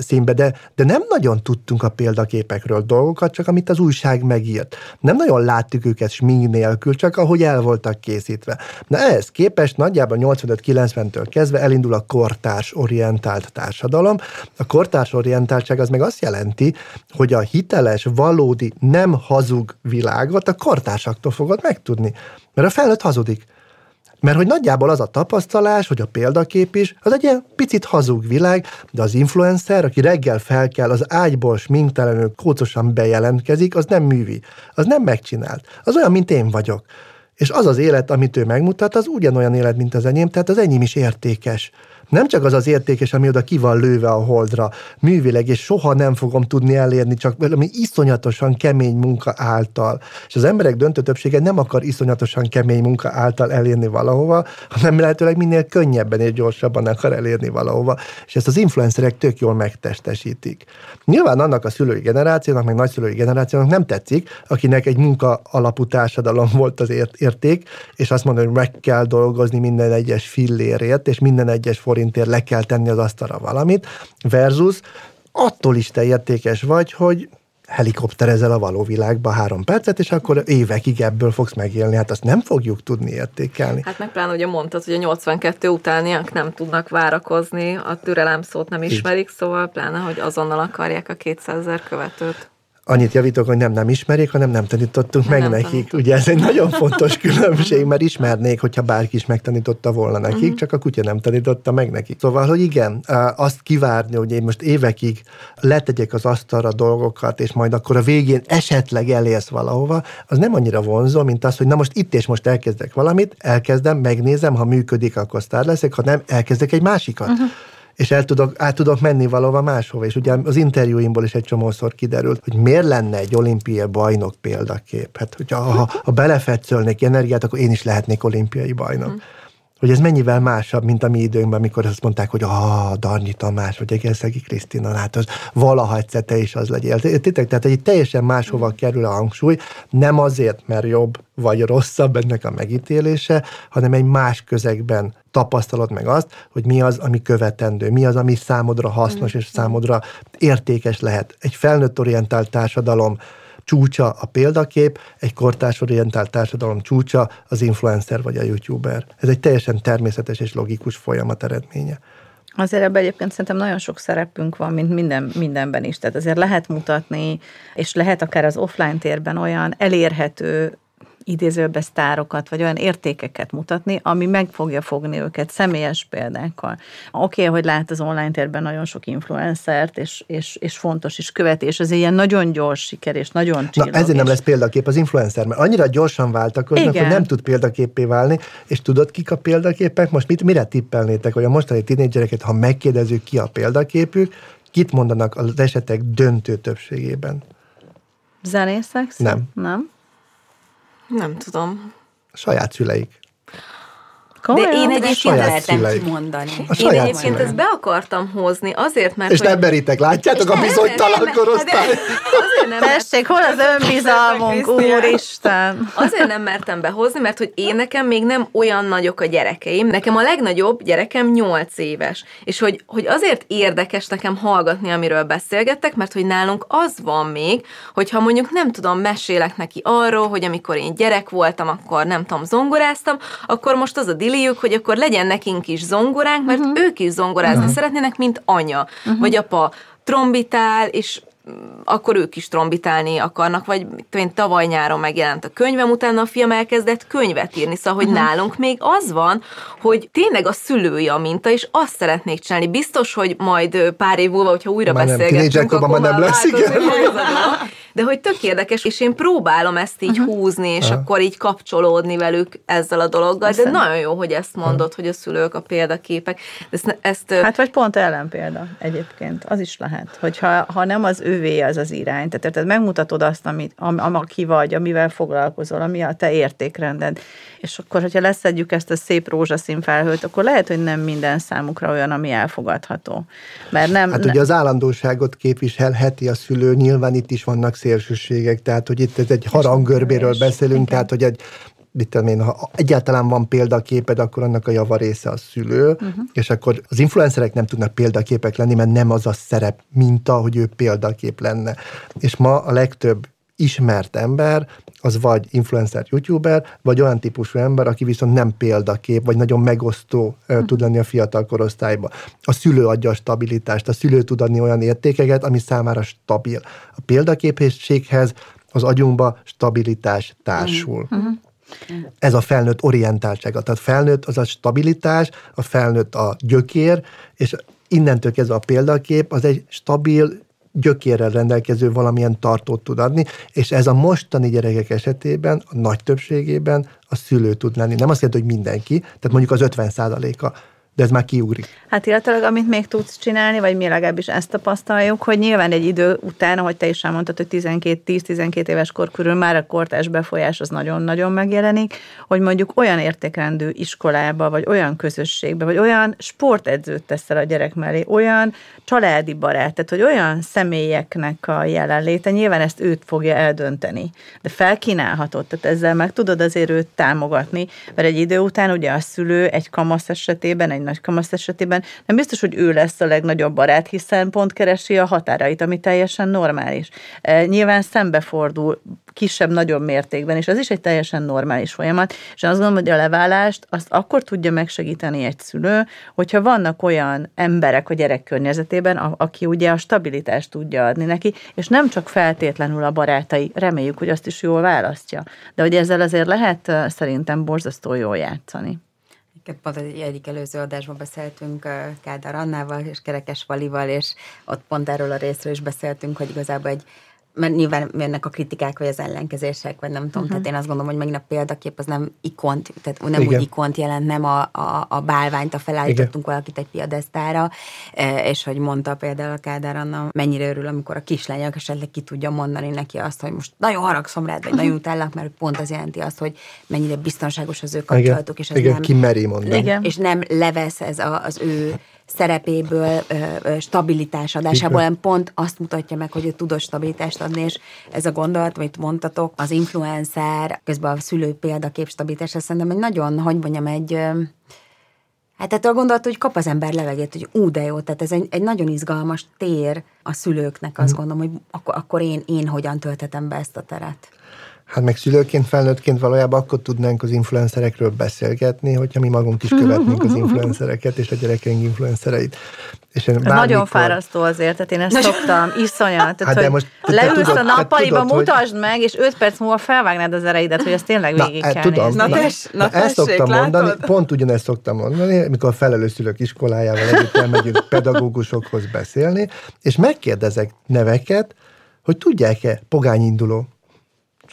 színbe, de, de nem nagyon tudtunk a példaképekről dolgokat, csak amit az újság megírt. Nem nagyon láttuk őket smink nélkül, csak ahogy el voltak készítve. Na ehhez képest nagyjából 85-90-től kezdve elindul a kortárs orientált társadalom. A kortárs orientáltság az meg azt jelenti, hogy a hiteles, valódi, nem hazug világot a kortársaktól fogod megtudni. Mert a felnőtt hazudik. Mert hogy nagyjából az a tapasztalás, hogy a példakép is, az egy ilyen picit hazug világ, de az influencer, aki reggel fel kell, az ágyból sminktelenül kócosan bejelentkezik, az nem művi, az nem megcsinált. Az olyan, mint én vagyok. És az az élet, amit ő megmutat, az ugyanolyan élet, mint az enyém, tehát az enyém is értékes. Nem csak az az értékes, ami oda ki van lőve a holdra, művileg, és soha nem fogom tudni elérni, csak valami iszonyatosan kemény munka által. És az emberek döntő többsége nem akar iszonyatosan kemény munka által elérni valahova, hanem lehetőleg minél könnyebben és gyorsabban akar elérni valahova. És ezt az influencerek tök jól megtestesítik. Nyilván annak a szülői generációnak, meg nagyszülői generációnak nem tetszik, akinek egy munka alapú társadalom volt az érték, és azt mondja, hogy meg kell dolgozni minden egyes fillérért, és minden egyes forintért le kell tenni az asztalra valamit, versus attól is te értékes vagy, hogy helikopterezel a való világba három percet, és akkor évekig ebből fogsz megélni. Hát azt nem fogjuk tudni értékelni. Hát meg pláne ugye mondtad, hogy a 82 utániak nem tudnak várakozni, a türelem szót nem ismerik, Így. szóval pláne, hogy azonnal akarják a 200 ezer követőt. Annyit javítok, hogy nem nem ismerik, hanem nem tanítottunk nem meg nem nekik. Tanított. Ugye ez egy nagyon fontos különbség, mert ismernék, hogyha bárki is megtanította volna nekik, uh-huh. csak a kutya nem tanította meg nekik. Szóval, hogy igen, azt kivárni, hogy én most évekig letegyek az asztalra dolgokat, és majd akkor a végén esetleg elérsz valahova, az nem annyira vonzó, mint az, hogy na most itt és most elkezdek valamit, elkezdem, megnézem, ha működik, akkor sztár leszek, ha nem, elkezdek egy másikat. Uh-huh és el tudok, át tudok menni valahova máshova. És ugye az interjúimból is egy csomószor kiderült, hogy miért lenne egy olimpiai bajnok példakép. Hát, hogyha ha, ha belefetszölnék energiát, akkor én is lehetnék olimpiai bajnok. Mm hogy ez mennyivel másabb, mint a mi időnkben, amikor azt mondták, hogy a Darnyi Tamás, vagy Egerszegi Krisztina, hát az valaha egyszer te is az legyél. Tényleg, tehát egy teljesen máshova kerül a hangsúly, nem azért, mert jobb vagy rosszabb ennek a megítélése, hanem egy más közegben tapasztalod meg azt, hogy mi az, ami követendő, mi az, ami számodra hasznos és számodra értékes lehet. Egy felnőtt orientált társadalom csúcsa a példakép, egy kortársorientált társadalom csúcsa az influencer vagy a youtuber. Ez egy teljesen természetes és logikus folyamat eredménye. Azért ebben egyébként szerintem nagyon sok szerepünk van, mint minden, mindenben is. Tehát azért lehet mutatni, és lehet akár az offline térben olyan elérhető idézőbe sztárokat, vagy olyan értékeket mutatni, ami meg fogja fogni őket személyes példákkal. Oké, okay, hogy lát az online térben nagyon sok influencert, és, és, és fontos is követés, ez ilyen nagyon gyors siker, és nagyon csillog. Na, ezért nem lesz példakép az influencer, mert annyira gyorsan váltak, hogy nem tud példaképpé válni, és tudod, kik a példaképek? Most mit, mire tippelnétek, hogy a mostani tínédzsereket, ha megkérdezzük ki a példaképük, kit mondanak az esetek döntő többségében? Zenészek? Nem. Nem? Nem tudom. A saját szüleik. Komolyan? De én egyébként lehetem kimondani. Én egyébként szüleim. ezt be akartam hozni, azért, mert... És hogy... nem beritek, látjátok a bizonytalan korosztály? Tessék, hol az önbizalmunk, úristen? Azért nem mertem behozni, mert hogy én nekem még nem olyan nagyok a gyerekeim. Nekem a legnagyobb gyerekem 8 éves. És hogy, hogy azért érdekes nekem hallgatni, amiről beszélgettek, mert hogy nálunk az van még, hogyha mondjuk nem tudom, mesélek neki arról, hogy amikor én gyerek voltam, akkor nem tudom, zongoráztam, akkor most az a diliük, hogy akkor legyen nekünk is zongoránk, mert uh-huh. ők is zongorázni uh-huh. szeretnének, mint anya, uh-huh. vagy apa trombitál, és akkor ők is trombitálni akarnak, vagy én tavaly nyáron megjelent a könyvem, utána a fiam elkezdett könyvet írni, szóval, hogy uh-huh. nálunk még az van, hogy tényleg a szülői a minta, és azt szeretnék csinálni. Biztos, hogy majd pár év múlva, hogyha újra már beszélgetünk, nem, akkor már nem lesz, igen. De hogy tök érdekes, és én próbálom ezt így uh-huh. húzni, és uh-huh. akkor így kapcsolódni velük ezzel a dologgal, Aztán. de nagyon jó, hogy ezt mondod, uh-huh. hogy a szülők a példaképek. Ezt, ezt, hát vagy pont ellenpélda egyébként, az is lehet, hogyha ha nem az ővé az az irány, tehát, tehát megmutatod azt, amit, am, am, aki vagy, amivel foglalkozol, ami a te értékrended, és akkor, hogyha leszedjük ezt a szép rózsaszín felhőt, akkor lehet, hogy nem minden számukra olyan, ami elfogadható. Mert nem, hát ugye az állandóságot képviselheti a szülő, nyilván itt is vannak szélsőségek, tehát hogy itt ez egy harangörbéről beszélünk, Igen. tehát hogy egy mit tudom én, ha egyáltalán van példaképed, akkor annak a java része a szülő, uh-huh. és akkor az influencerek nem tudnak példaképek lenni, mert nem az a szerep, mint hogy ő példakép lenne. És ma a legtöbb ismert ember, az vagy influencer, youtuber, vagy olyan típusú ember, aki viszont nem példakép, vagy nagyon megosztó uh, tud lenni a fiatal korosztályba. A szülő adja a stabilitást, a szülő tud adni olyan értékeket, ami számára stabil. A példaképességhez az agyunkba stabilitás társul. Uh-huh. Ez a felnőtt orientáltsága. Tehát felnőtt az a stabilitás, a felnőtt a gyökér, és innentől kezdve a példakép az egy stabil, gyökérrel rendelkező valamilyen tartót tud adni, és ez a mostani gyerekek esetében, a nagy többségében a szülő tud lenni. Nem azt jelenti, hogy mindenki, tehát mondjuk az 50 a de ez már kiugrik. Hát illetőleg, amit még tudsz csinálni, vagy mi legalábbis ezt tapasztaljuk, hogy nyilván egy idő után, ahogy te is elmondtad, hogy 12-10-12 éves kor körül már a kortás befolyás az nagyon-nagyon megjelenik, hogy mondjuk olyan értékrendű iskolába, vagy olyan közösségbe, vagy olyan sportedzőt teszel a gyerek mellé, olyan családi barát, tehát hogy olyan személyeknek a jelenléte, nyilván ezt őt fogja eldönteni, de felkínálhatod, tehát ezzel meg tudod azért őt támogatni, mert egy idő után ugye a szülő egy kamasz esetében, egy nagy kamasz esetében nem biztos, hogy ő lesz a legnagyobb barát, hiszen pont keresi a határait, ami teljesen normális. E, nyilván szembefordul kisebb, nagyobb mértékben, és ez is egy teljesen normális folyamat, és azt gondolom, hogy a leválást azt akkor tudja megsegíteni egy szülő, hogyha vannak olyan emberek a gyerek környezetében, aki ugye a stabilitást tudja adni neki, és nem csak feltétlenül a barátai, reméljük, hogy azt is jól választja, de hogy ezzel azért lehet szerintem borzasztó jól játszani. Pont egy egyik előző adásban beszéltünk Kádár Annával és Kerekes Valival, és ott pont erről a részről is beszéltünk, hogy igazából egy mert nyilván jönnek a kritikák, vagy az ellenkezések, vagy nem tudom, uh-huh. tehát én azt gondolom, hogy megint a példakép az nem ikont, tehát nem Igen. úgy ikont jelent, nem a, a, a bálványt, a felállítottunk Igen. valakit egy piadesztára, e, és hogy mondta például a Kádár Anna, mennyire örül, amikor a kislányok esetleg ki tudja mondani neki azt, hogy most nagyon haragszom rád, vagy uh-huh. nagyon utállak, mert pont az jelenti azt, hogy mennyire biztonságos az ő kapcsolatuk, és ez Igen, nem, ki meri mondani. Igen. És nem levesz ez a, az ő szerepéből, stabilitás adásából, hanem pont azt mutatja meg, hogy ő tudott stabilitást adni, és ez a gondolat, amit mondtatok, az influencer, közben a szülő példakép stabilitás, ez szerintem egy nagyon, hogy mondjam, egy Hát ettől gondolt, hogy kap az ember levegét, hogy ú, de jó, tehát ez egy, egy nagyon izgalmas tér a szülőknek, azt mm. gondolom, hogy akkor, akkor én, én hogyan töltetem be ezt a teret. Hát meg szülőként, felnőttként valójában akkor tudnánk az influencerekről beszélgetni, hogyha mi magunk is követnénk az influencereket és a gyerekeink influencereit. És én bármikor... Nagyon fárasztó azért, tehát én ezt szoktam, iszonyat. Tehát, hát de most leülsz tudod, a nappaliba, hát mutasd hogy... meg, és öt perc múlva felvágnád az ereidet, hogy ezt tényleg végig na, kell tudom, nézni. Na, na, tess, na, na ezt szoktam látod? mondani, pont ugyanezt szoktam mondani, amikor a felelőszülők iskolájával együtt elmegyünk pedagógusokhoz beszélni, és megkérdezek neveket, hogy tudják-e pogányinduló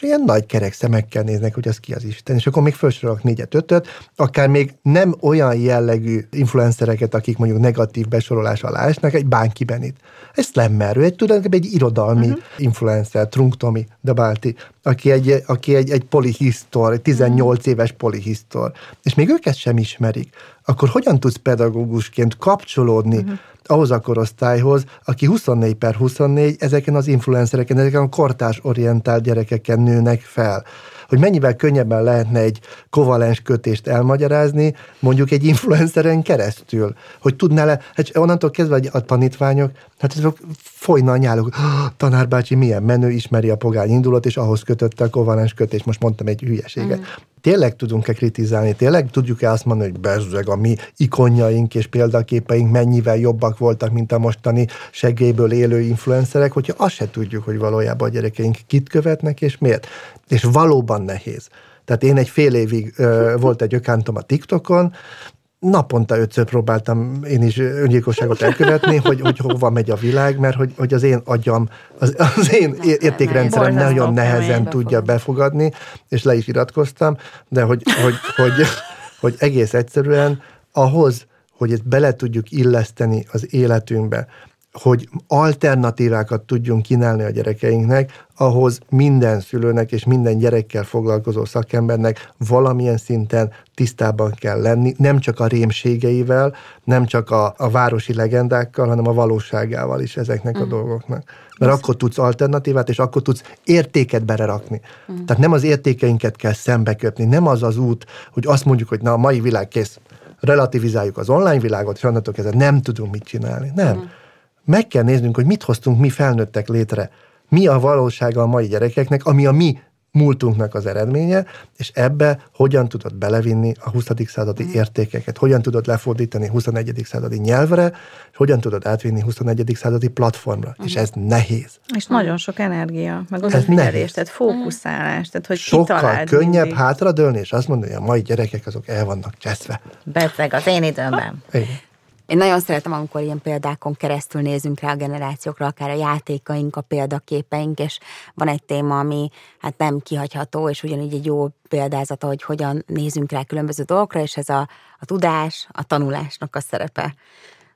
ilyen nagy kerek szemekkel néznek, hogy az ki az Isten. És akkor még felsorolok négyet, ötöt, akár még nem olyan jellegű influencereket, akik mondjuk negatív besorolás alá esnek, egy Bánki Benit. Ez merő, egy tulajdonképpen egy irodalmi uh-huh. influencer, Trunk Tomi Dabálti, aki egy, aki egy, egy polihisztor, egy 18 uh-huh. éves polihisztor, és még őket sem ismerik, akkor hogyan tudsz pedagógusként kapcsolódni uh-huh ahhoz a korosztályhoz, aki 24 per 24 ezeken az influencereken, ezeken a kortás orientált gyerekeken nőnek fel hogy mennyivel könnyebben lehetne egy kovalens kötést elmagyarázni, mondjuk egy influenceren keresztül, hogy tudná le, hát onnantól kezdve a tanítványok, hát ezek folyna a nyálok, tanárbácsi milyen menő, ismeri a pogány indulat, és ahhoz kötötte a kovalens kötést, most mondtam egy hülyeséget. Mm. Tényleg tudunk-e kritizálni, tényleg tudjuk-e azt mondani, hogy bezzeg a mi ikonjaink és példaképeink mennyivel jobbak voltak, mint a mostani segélyből élő influencerek, hogyha azt se tudjuk, hogy valójában a gyerekeink kit követnek és miért. És valóban nehéz. Tehát én egy fél évig ö, volt egy ökántom a TikTokon, naponta ötször próbáltam én is öngyilkosságot elkövetni, hogy, hogy hova megy a világ, mert hogy, hogy az én agyam, az, az én értékrendszerem nagyon nehezen tudja befogadni, és le is iratkoztam, de hogy, hogy, hogy, hogy egész egyszerűen ahhoz, hogy ezt bele tudjuk illeszteni az életünkbe, hogy alternatívákat tudjunk kínálni a gyerekeinknek, ahhoz minden szülőnek és minden gyerekkel foglalkozó szakembernek valamilyen szinten tisztában kell lenni, nem csak a rémségeivel, nem csak a, a városi legendákkal, hanem a valóságával is ezeknek mm. a dolgoknak. Mert akkor tudsz alternatívát, és akkor tudsz értéket belerakni. Mm. Tehát nem az értékeinket kell szembeköpni, nem az az út, hogy azt mondjuk, hogy na a mai világ kész, relativizáljuk az online világot, és onnantól kezdve nem tudunk mit csinálni. Nem. Mm meg kell néznünk, hogy mit hoztunk mi felnőttek létre. Mi a valósága a mai gyerekeknek, ami a mi múltunknak az eredménye, és ebbe hogyan tudod belevinni a 20. századi mm. értékeket, hogyan tudod lefordítani 21. századi nyelvre, és hogyan tudod átvinni 21. századi platformra. Mm. És ez nehéz. És nagyon sok energia, meg az figyelés, tehát fókuszálás, tehát hogy Sokkal könnyebb mindig. hátradőlni, és azt mondani, hogy a mai gyerekek azok el vannak cseszve. Beteg az én időmben. Igen. Én nagyon szeretem, amikor ilyen példákon keresztül nézünk rá a generációkra, akár a játékaink, a példaképeink, és van egy téma, ami hát nem kihagyható, és ugyanígy egy jó példázata, hogy hogyan nézünk rá különböző dolgokra, és ez a, a tudás, a tanulásnak a szerepe.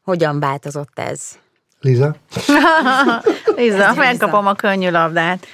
Hogyan változott ez? Liza? Liza, megkapom a könnyű labdát.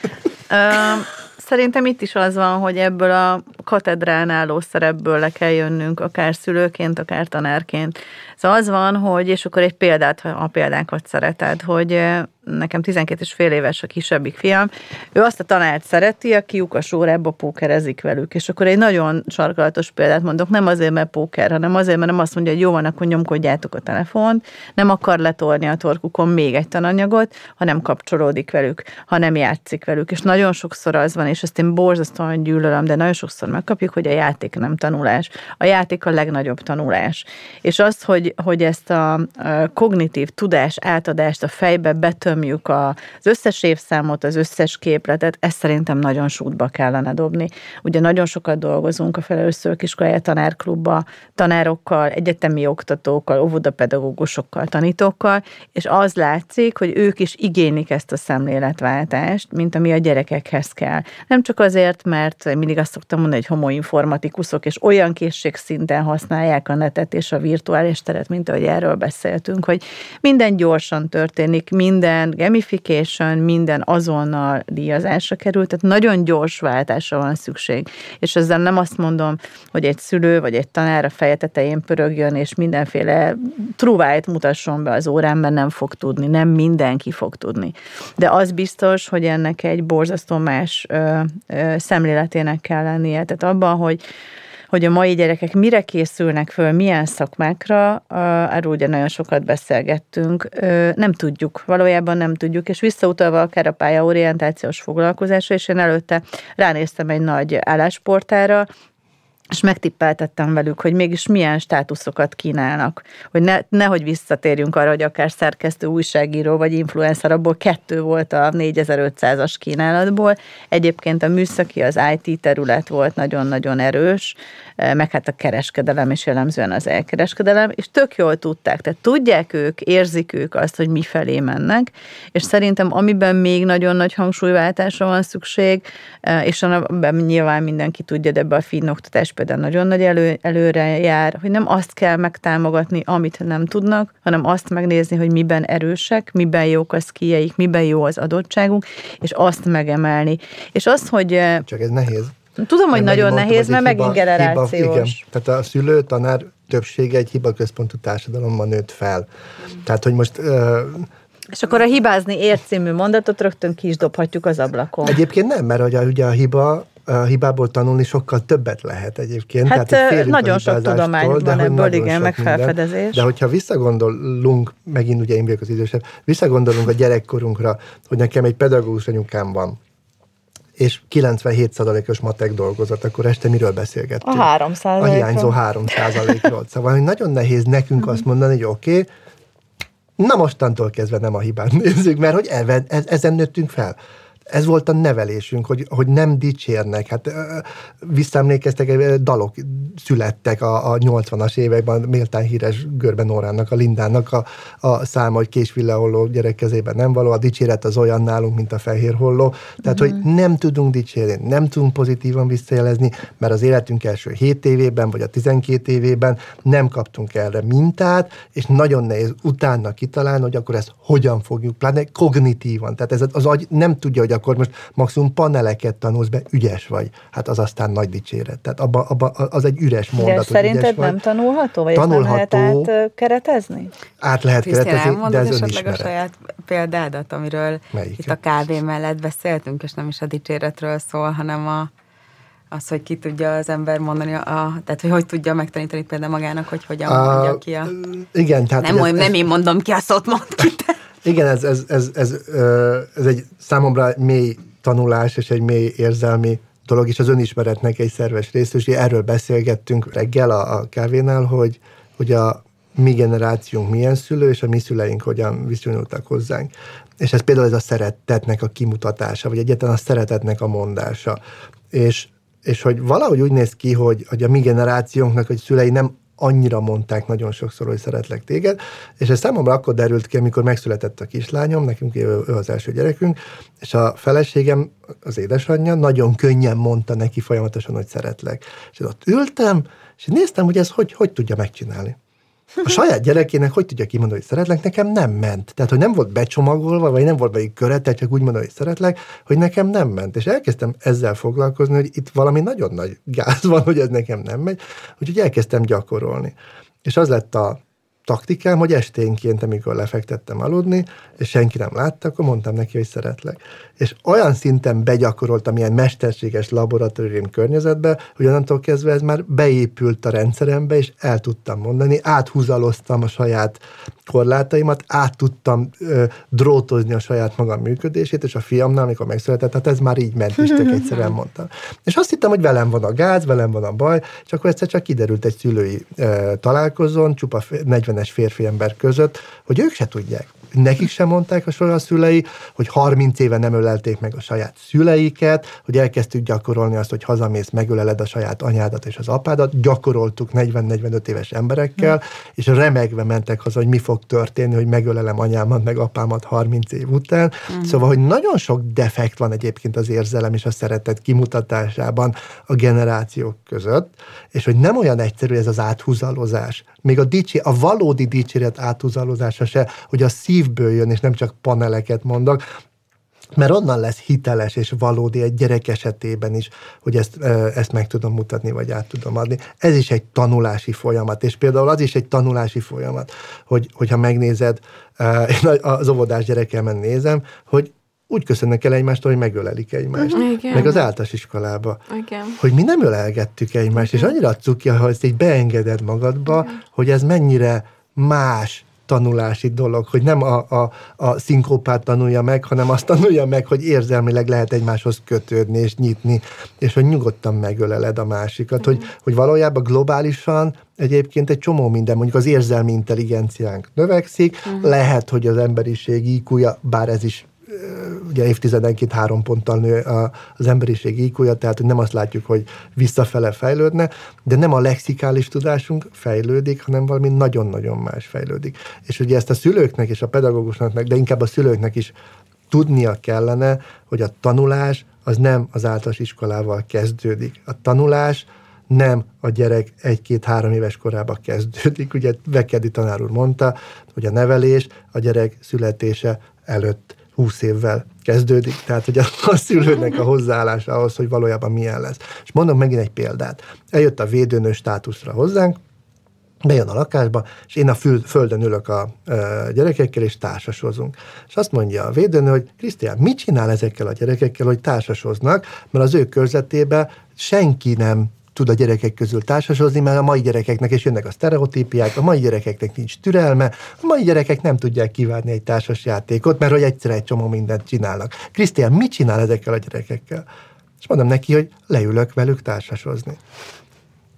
Szerintem itt is az van, hogy ebből a katedrán álló szerepből le kell jönnünk, akár szülőként, akár tanárként. Szóval az van, hogy, és akkor egy példát, ha a példánkat szereted, hogy nekem 12 és fél éves a kisebbik fiam, ő azt a tanárt szereti, aki lyukas órába pókerezik velük. És akkor egy nagyon sarkalatos példát mondok, nem azért, mert póker, hanem azért, mert nem azt mondja, hogy jó van, akkor nyomkodjátok a telefont, nem akar letolni a torkukon még egy tananyagot, hanem kapcsolódik velük, hanem játszik velük. És nagyon sokszor az van, és ezt én borzasztóan gyűlölöm, de nagyon sokszor megkapjuk, hogy a játék nem tanulás. A játék a legnagyobb tanulás. És az, hogy, hogy ezt a, kognitív tudás átadást a fejbe betör tömjük az összes évszámot, az összes képletet, ezt szerintem nagyon sútba kellene dobni. Ugye nagyon sokat dolgozunk a felelős szőkiskolája tanárklubba, tanárokkal, egyetemi oktatókkal, óvodapedagógusokkal, tanítókkal, és az látszik, hogy ők is igénylik ezt a szemléletváltást, mint ami a gyerekekhez kell. Nem csak azért, mert mindig azt szoktam mondani, hogy homoinformatikusok, és olyan készségszinten használják a netet és a virtuális teret, mint ahogy erről beszéltünk, hogy minden gyorsan történik, minden minden gamification, minden azonnal díjazásra került, tehát nagyon gyors váltásra van szükség. És ezzel nem azt mondom, hogy egy szülő vagy egy tanár a feje tetején pörögjön, és mindenféle truvájt mutasson be az órán, mert nem fog tudni, nem mindenki fog tudni. De az biztos, hogy ennek egy borzasztó más ö, ö, szemléletének kell lennie. Tehát abban, hogy hogy a mai gyerekek mire készülnek föl, milyen szakmákra, erről ugye nagyon sokat beszélgettünk, nem tudjuk, valójában nem tudjuk, és visszautalva akár a pályaorientációs foglalkozásra, és én előtte ránéztem egy nagy állásportára, és megtippeltettem velük, hogy mégis milyen státuszokat kínálnak, hogy ne, nehogy visszatérjünk arra, hogy akár szerkesztő, újságíró vagy influencer, abból kettő volt a 4500-as kínálatból. Egyébként a műszaki, az IT terület volt nagyon-nagyon erős, eh, meg hát a kereskedelem is jellemzően az elkereskedelem, és tök jól tudták, tehát tudják ők, érzik ők azt, hogy mi felé mennek, és szerintem amiben még nagyon nagy hangsúlyváltásra van szükség, eh, és amiben nyilván mindenki tudja, de ebbe a finn oktatás például nagyon nagy elő, előre jár, hogy nem azt kell megtámogatni, amit nem tudnak, hanem azt megnézni, hogy miben erősek, miben jók a szkieik, miben jó az adottságunk, és azt megemelni. És az, hogy... Csak ez nehéz. Tudom, hogy nagyon mondtam, nehéz, mert hiba, megint generációs. Hiba, igen. Tehát a szülő, tanár többsége egy hibaközpontú társadalomban nőtt fel. Tehát, hogy most... Uh, és akkor a hibázni ért című mondatot rögtön ki is dobhatjuk az ablakon. Egyébként nem, mert ugye, ugye a hiba a hibából tanulni sokkal többet lehet egyébként. Hát Tehát, nagyon sok tudomány van de ebből, igen, meg felfedezés. Minden. De hogyha visszagondolunk, megint ugye én vagyok az idősebb, visszagondolunk a gyerekkorunkra, hogy nekem egy pedagógus anyukám van, és 97%-os matek dolgozat, akkor este miről beszélgettünk? A 3 A hiányzó 3 ról Szóval hogy nagyon nehéz nekünk azt mondani, hogy oké, okay, na mostantól kezdve nem a hibát nézzük, mert hogy ezen nőttünk fel ez volt a nevelésünk, hogy, hogy nem dicsérnek. Hát visszaemlékeztek, dalok születtek a, a 80-as években, méltán híres Görben Órának, a Lindának a, a száma, hogy késville holló gyerek kezében nem való, a dicséret az olyan nálunk, mint a fehér holló. Tehát, mm-hmm. hogy nem tudunk dicsérni, nem tudunk pozitívan visszajelezni, mert az életünk első 7 évében, vagy a 12 évében nem kaptunk erre mintát, és nagyon nehéz utána kitalálni, hogy akkor ezt hogyan fogjuk, pláne kognitívan. Tehát ez az agy nem tudja, hogy akkor most maximum paneleket tanulsz be, ügyes vagy. Hát az aztán nagy dicséret. Tehát abba, abba, az egy üres mondat. De szerinted nem vagy. tanulható? Vagy tanulható, nem lehet átkeretezni? Át lehet keretezni, de ez esetleg a saját példádat, amiről Melyik? itt a kávé mellett beszéltünk, és nem is a dicséretről szól, hanem a az, hogy ki tudja az ember mondani, a, tehát hogy hogy tudja megtanítani például magának, hogy hogyan a, mondja ki a... Igen, tehát... Nem, ez, nem én mondom ki, a szót mond ki, te. Igen, ez, ez, ez, ez, ez egy számomra mély tanulás és egy mély érzelmi dolog, és az önismeretnek egy szerves része, és erről beszélgettünk reggel a, a kávénál, hogy, hogy a mi generációnk milyen szülő, és a mi szüleink hogyan viszonyultak hozzánk. És ez például ez a szeretetnek a kimutatása, vagy egyáltalán a szeretetnek a mondása. És, és hogy valahogy úgy néz ki, hogy, hogy a mi generációnknak, hogy szülei nem annyira mondták nagyon sokszor, hogy szeretlek téged, és ez számomra akkor derült ki, amikor megszületett a kislányom, nekünk ő, ő az első gyerekünk, és a feleségem, az édesanyja nagyon könnyen mondta neki folyamatosan, hogy szeretlek. És ott ültem, és néztem, hogy ez hogy, hogy tudja megcsinálni. A saját gyerekének hogy tudja kimondani, hogy szeretlek, nekem nem ment. Tehát, hogy nem volt becsomagolva, vagy nem volt bejük körete, csak úgy mondani, hogy szeretlek, hogy nekem nem ment. És elkezdtem ezzel foglalkozni, hogy itt valami nagyon nagy gáz van, hogy ez nekem nem megy, úgyhogy elkezdtem gyakorolni. És az lett a taktikám, hogy esténként, amikor lefektettem aludni, és senki nem látta, akkor mondtam neki, hogy szeretlek. És olyan szinten begyakoroltam ilyen mesterséges laboratórium környezetbe, hogy onnantól kezdve ez már beépült a rendszerembe, és el tudtam mondani, áthúzaloztam a saját korlátaimat, át tudtam ö, drótozni a saját magam működését, és a fiamnál, amikor megszületett, hát ez már így ment, és csak egyszerűen mondtam. És azt hittem, hogy velem van a gáz, velem van a baj, és akkor egyszer csak kiderült egy szülői ö, találkozón, csupa 40-es férfi ember között, hogy ők se tudják nekik sem mondták a soha szülei, hogy 30 éve nem ölelték meg a saját szüleiket, hogy elkezdtük gyakorolni azt, hogy hazamész, megöleled a saját anyádat és az apádat, gyakoroltuk 40-45 éves emberekkel, mm. és remegve mentek haza, hogy mi fog történni, hogy megölelem anyámat, meg apámat 30 év után. Mm. Szóval, hogy nagyon sok defekt van egyébként az érzelem és a szeretet kimutatásában a generációk között, és hogy nem olyan egyszerű ez az áthúzalozás. Még a, dicsi, a valódi dicséret áthúzalozása se, hogy a szívből jön, és nem csak paneleket mondok, mert onnan lesz hiteles és valódi egy gyerek esetében is, hogy ezt, ezt meg tudom mutatni, vagy át tudom adni. Ez is egy tanulási folyamat, és például az is egy tanulási folyamat, hogy, hogyha megnézed, én az óvodás gyerekemen nézem, hogy úgy köszönnek el egymástól, hogy megölelik egymást. Igen. Meg az általános iskolába. Igen. Hogy mi nem ölelgettük egymást, Igen. és annyira ki, ha ezt így beengeded magadba, Igen. hogy ez mennyire más tanulási dolog, hogy nem a, a, a szinkópát tanulja meg, hanem azt tanulja meg, hogy érzelmileg lehet egymáshoz kötődni és nyitni, és hogy nyugodtan megöleled a másikat, hogy, hogy valójában globálisan egyébként egy csomó minden, mondjuk az érzelmi intelligenciánk növekszik, uh-huh. lehet, hogy az emberiség iq bár ez is ugye évtizedenként három ponttal nő az emberiség iq tehát hogy nem azt látjuk, hogy visszafele fejlődne, de nem a lexikális tudásunk fejlődik, hanem valami nagyon-nagyon más fejlődik. És ugye ezt a szülőknek és a pedagógusnak, de inkább a szülőknek is tudnia kellene, hogy a tanulás az nem az általános iskolával kezdődik. A tanulás nem a gyerek egy-két-három éves korában kezdődik. Ugye Vekedi tanár úr mondta, hogy a nevelés a gyerek születése előtt 20 évvel kezdődik, tehát hogy a, a szülőnek a hozzáállása ahhoz, hogy valójában milyen lesz. És mondom megint egy példát. Eljött a védőnő státuszra hozzánk, bejön a lakásba, és én a fül, földön ülök a e, gyerekekkel, és társasozunk. És azt mondja a védőnő, hogy Krisztián, mit csinál ezekkel a gyerekekkel, hogy társasoznak, mert az ő körzetében senki nem tud a gyerekek közül társasozni, mert a mai gyerekeknek is jönnek a sztereotípiák, a mai gyerekeknek nincs türelme, a mai gyerekek nem tudják kívánni egy társas játékot, mert hogy egyszer egy csomó mindent csinálnak. Krisztián, mit csinál ezekkel a gyerekekkel? És mondom neki, hogy leülök velük társasozni.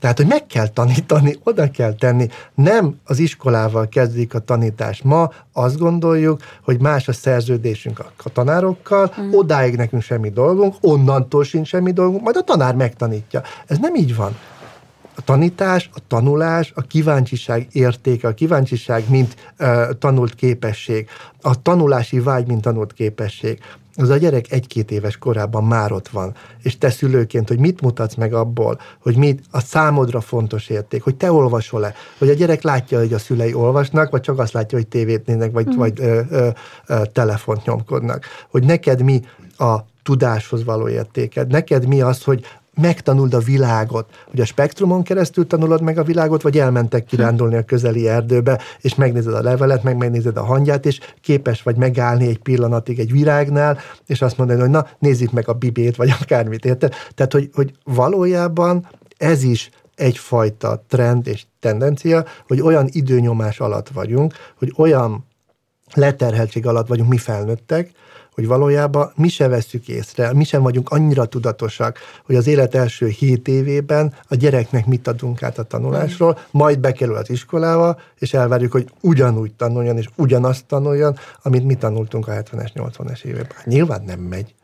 Tehát, hogy meg kell tanítani, oda kell tenni. Nem az iskolával kezdik a tanítás. Ma azt gondoljuk, hogy más a szerződésünk a tanárokkal, mm. odáig nekünk semmi dolgunk, onnantól sincs semmi dolgunk, majd a tanár megtanítja. Ez nem így van. A tanítás, a tanulás, a kíváncsiság értéke, a kíváncsiság, mint uh, tanult képesség, a tanulási vágy, mint tanult képesség, az a gyerek egy-két éves korában már ott van, és te szülőként, hogy mit mutatsz meg abból, hogy mit a számodra fontos érték, hogy te olvasol-e, hogy a gyerek látja, hogy a szülei olvasnak, vagy csak azt látja, hogy tévét néznek, vagy, mm. vagy ö, ö, ö, telefont nyomkodnak. Hogy neked mi a tudáshoz való értéked, neked mi az, hogy megtanuld a világot, hogy a spektrumon keresztül tanulod meg a világot, vagy elmentek kirándulni a közeli erdőbe, és megnézed a levelet, meg megnézed a hangját, és képes vagy megállni egy pillanatig egy virágnál, és azt mondani, hogy na, nézzük meg a bibét, vagy akármit, érted? Tehát, hogy, hogy valójában ez is egyfajta trend és tendencia, hogy olyan időnyomás alatt vagyunk, hogy olyan leterheltség alatt vagyunk mi felnőttek, hogy valójában mi se veszük észre, mi sem vagyunk annyira tudatosak, hogy az élet első hét évében a gyereknek mit adunk át a tanulásról, majd bekerül az iskolába, és elvárjuk, hogy ugyanúgy tanuljon, és ugyanazt tanuljon, amit mi tanultunk a 70-es, 80-es években. Nyilván nem megy.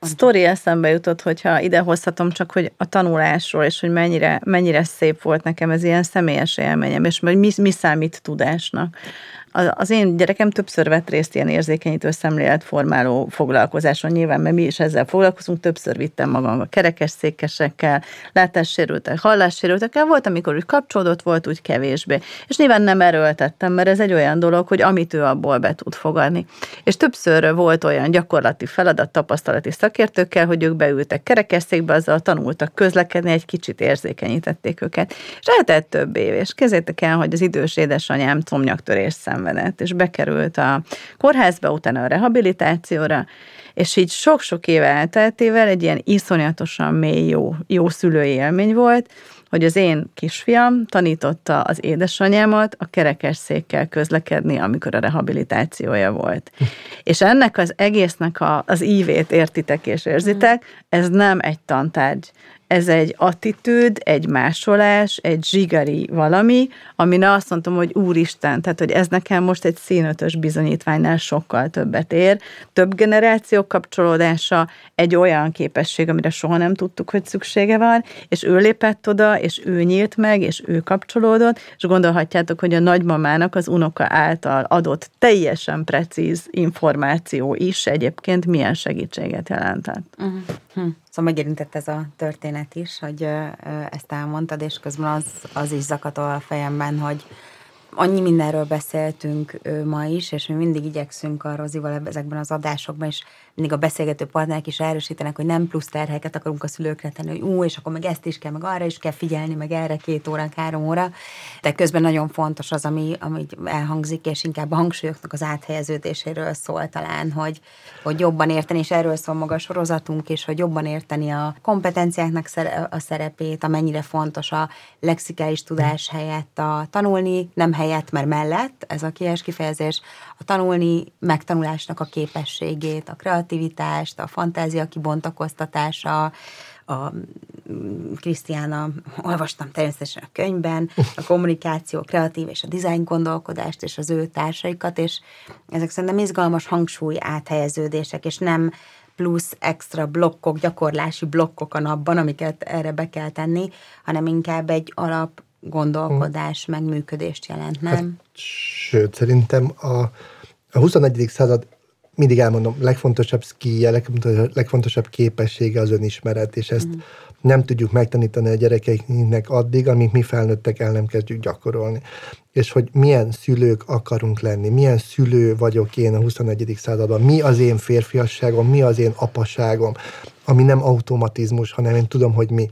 sztori eszembe jutott, hogyha ide hozhatom, csak hogy a tanulásról, és hogy mennyire, mennyire szép volt nekem ez ilyen személyes élményem, és hogy mi, mi számít tudásnak az én gyerekem többször vett részt ilyen érzékenyítő szemléletformáló foglalkozáson, nyilván, mert mi is ezzel foglalkozunk, többször vittem magam a kerekesszékesekkel, látássérültek, hallássérültekkel, volt, amikor úgy kapcsolódott, volt úgy kevésbé. És nyilván nem erőltettem, mert ez egy olyan dolog, hogy amit ő abból be tud fogadni. És többször volt olyan gyakorlati feladat tapasztalati szakértőkkel, hogy ők beültek kerekesszékbe, azzal tanultak közlekedni, egy kicsit érzékenyítették őket. És eltelt több év, és kezétek el, hogy az idős édesanyám comnyaktörés szem szenvedett, és bekerült a kórházba, utána a rehabilitációra, és így sok-sok éve elteltével egy ilyen iszonyatosan mély jó, jó szülői élmény volt, hogy az én kisfiam tanította az édesanyámat a kerekesszékkel közlekedni, amikor a rehabilitációja volt. és ennek az egésznek a, az ívét értitek és érzitek, ez nem egy tantárgy ez egy attitűd, egy másolás, egy zsigari valami, amire azt mondtam, hogy úristen, tehát hogy ez nekem most egy színötös bizonyítványnál sokkal többet ér. Több generáció kapcsolódása, egy olyan képesség, amire soha nem tudtuk, hogy szüksége van, és ő lépett oda, és ő nyílt meg, és ő kapcsolódott, és gondolhatjátok, hogy a nagymamának az unoka által adott teljesen precíz információ is egyébként milyen segítséget jelentett. Uh-huh. Hm. Szóval megérintett ez a történet is, hogy ezt elmondtad, és közben az, az is zakatol a fejemben, hogy annyi mindenről beszéltünk ma is, és mi mindig igyekszünk a Rozival ezekben az adásokban, és mindig a beszélgető partnerek is erősítenek, hogy nem plusz terheket akarunk a szülőkre tenni, hogy ú, és akkor meg ezt is kell, meg arra is kell figyelni, meg erre két óra, három óra. De közben nagyon fontos az, ami, ami elhangzik, és inkább a hangsúlyoknak az áthelyeződéséről szól talán, hogy, hogy jobban érteni, és erről szól maga a sorozatunk, és hogy jobban érteni a kompetenciáknak a szerepét, amennyire fontos a lexikális tudás helyett a tanulni, nem helyett, mert mellett, ez a kies kifejezés, a tanulni megtanulásnak a képességét, a kreativitást, a fantázia kibontakoztatása, a Krisztiána, olvastam természetesen a könyvben, a kommunikáció, a kreatív és a dizájn gondolkodást, és az ő társaikat, és ezek szerintem izgalmas hangsúly áthelyeződések, és nem plusz extra blokkok, gyakorlási blokkok a napban, amiket erre be kell tenni, hanem inkább egy alap gondolkodás, hmm. megműködést jelent, nem? Hát, sőt, szerintem a, a 21. század mindig elmondom, legfontosabb skije, legfontosabb képessége az önismeret, és ezt mm. nem tudjuk megtanítani a gyerekeinknek addig, amíg mi felnőttek el nem kezdjük gyakorolni. És hogy milyen szülők akarunk lenni, milyen szülő vagyok én a 21. században, mi az én férfiasságom, mi az én apaságom, ami nem automatizmus, hanem én tudom, hogy mi.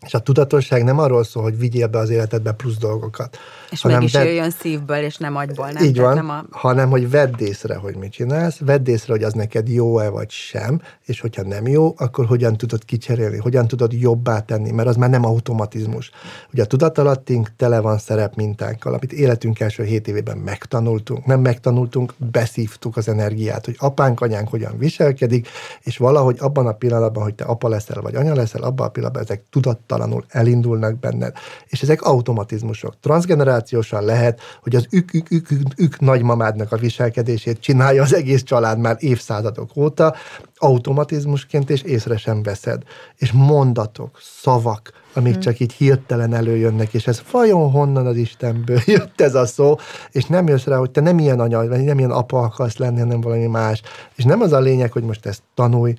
És a tudatosság nem arról szól, hogy vigyél be az életedbe plusz dolgokat. És hanem mégis vedd... jöjjön szívből, és nem agyból, nem? Így van, nem a... hanem hogy vedd észre, hogy mit csinálsz, vedd észre, hogy az neked jó-e vagy sem, és hogyha nem jó, akkor hogyan tudod kicserélni, hogyan tudod jobbá tenni, mert az már nem automatizmus. Ugye a tudatalattink tele van szerepmintánkkal, amit életünk első hét évében megtanultunk, nem megtanultunk, beszívtuk az energiát, hogy apánk, anyánk hogyan viselkedik, és valahogy abban a pillanatban, hogy te apa leszel, vagy anya leszel, abban a pillanatban ezek tudat tudattalanul elindulnak benned. És ezek automatizmusok. Transgenerációsan lehet, hogy az ük, ük, ük, ük, ük nagymamádnak a viselkedését csinálja az egész család már évszázadok óta, automatizmusként, és észre sem veszed. És mondatok, szavak, amik hmm. csak így hirtelen előjönnek, és ez vajon honnan az Istenből jött ez a szó, és nem jössz rá, hogy te nem ilyen anya, vagy nem ilyen apa akarsz lenni, hanem valami más. És nem az a lényeg, hogy most ezt tanulj,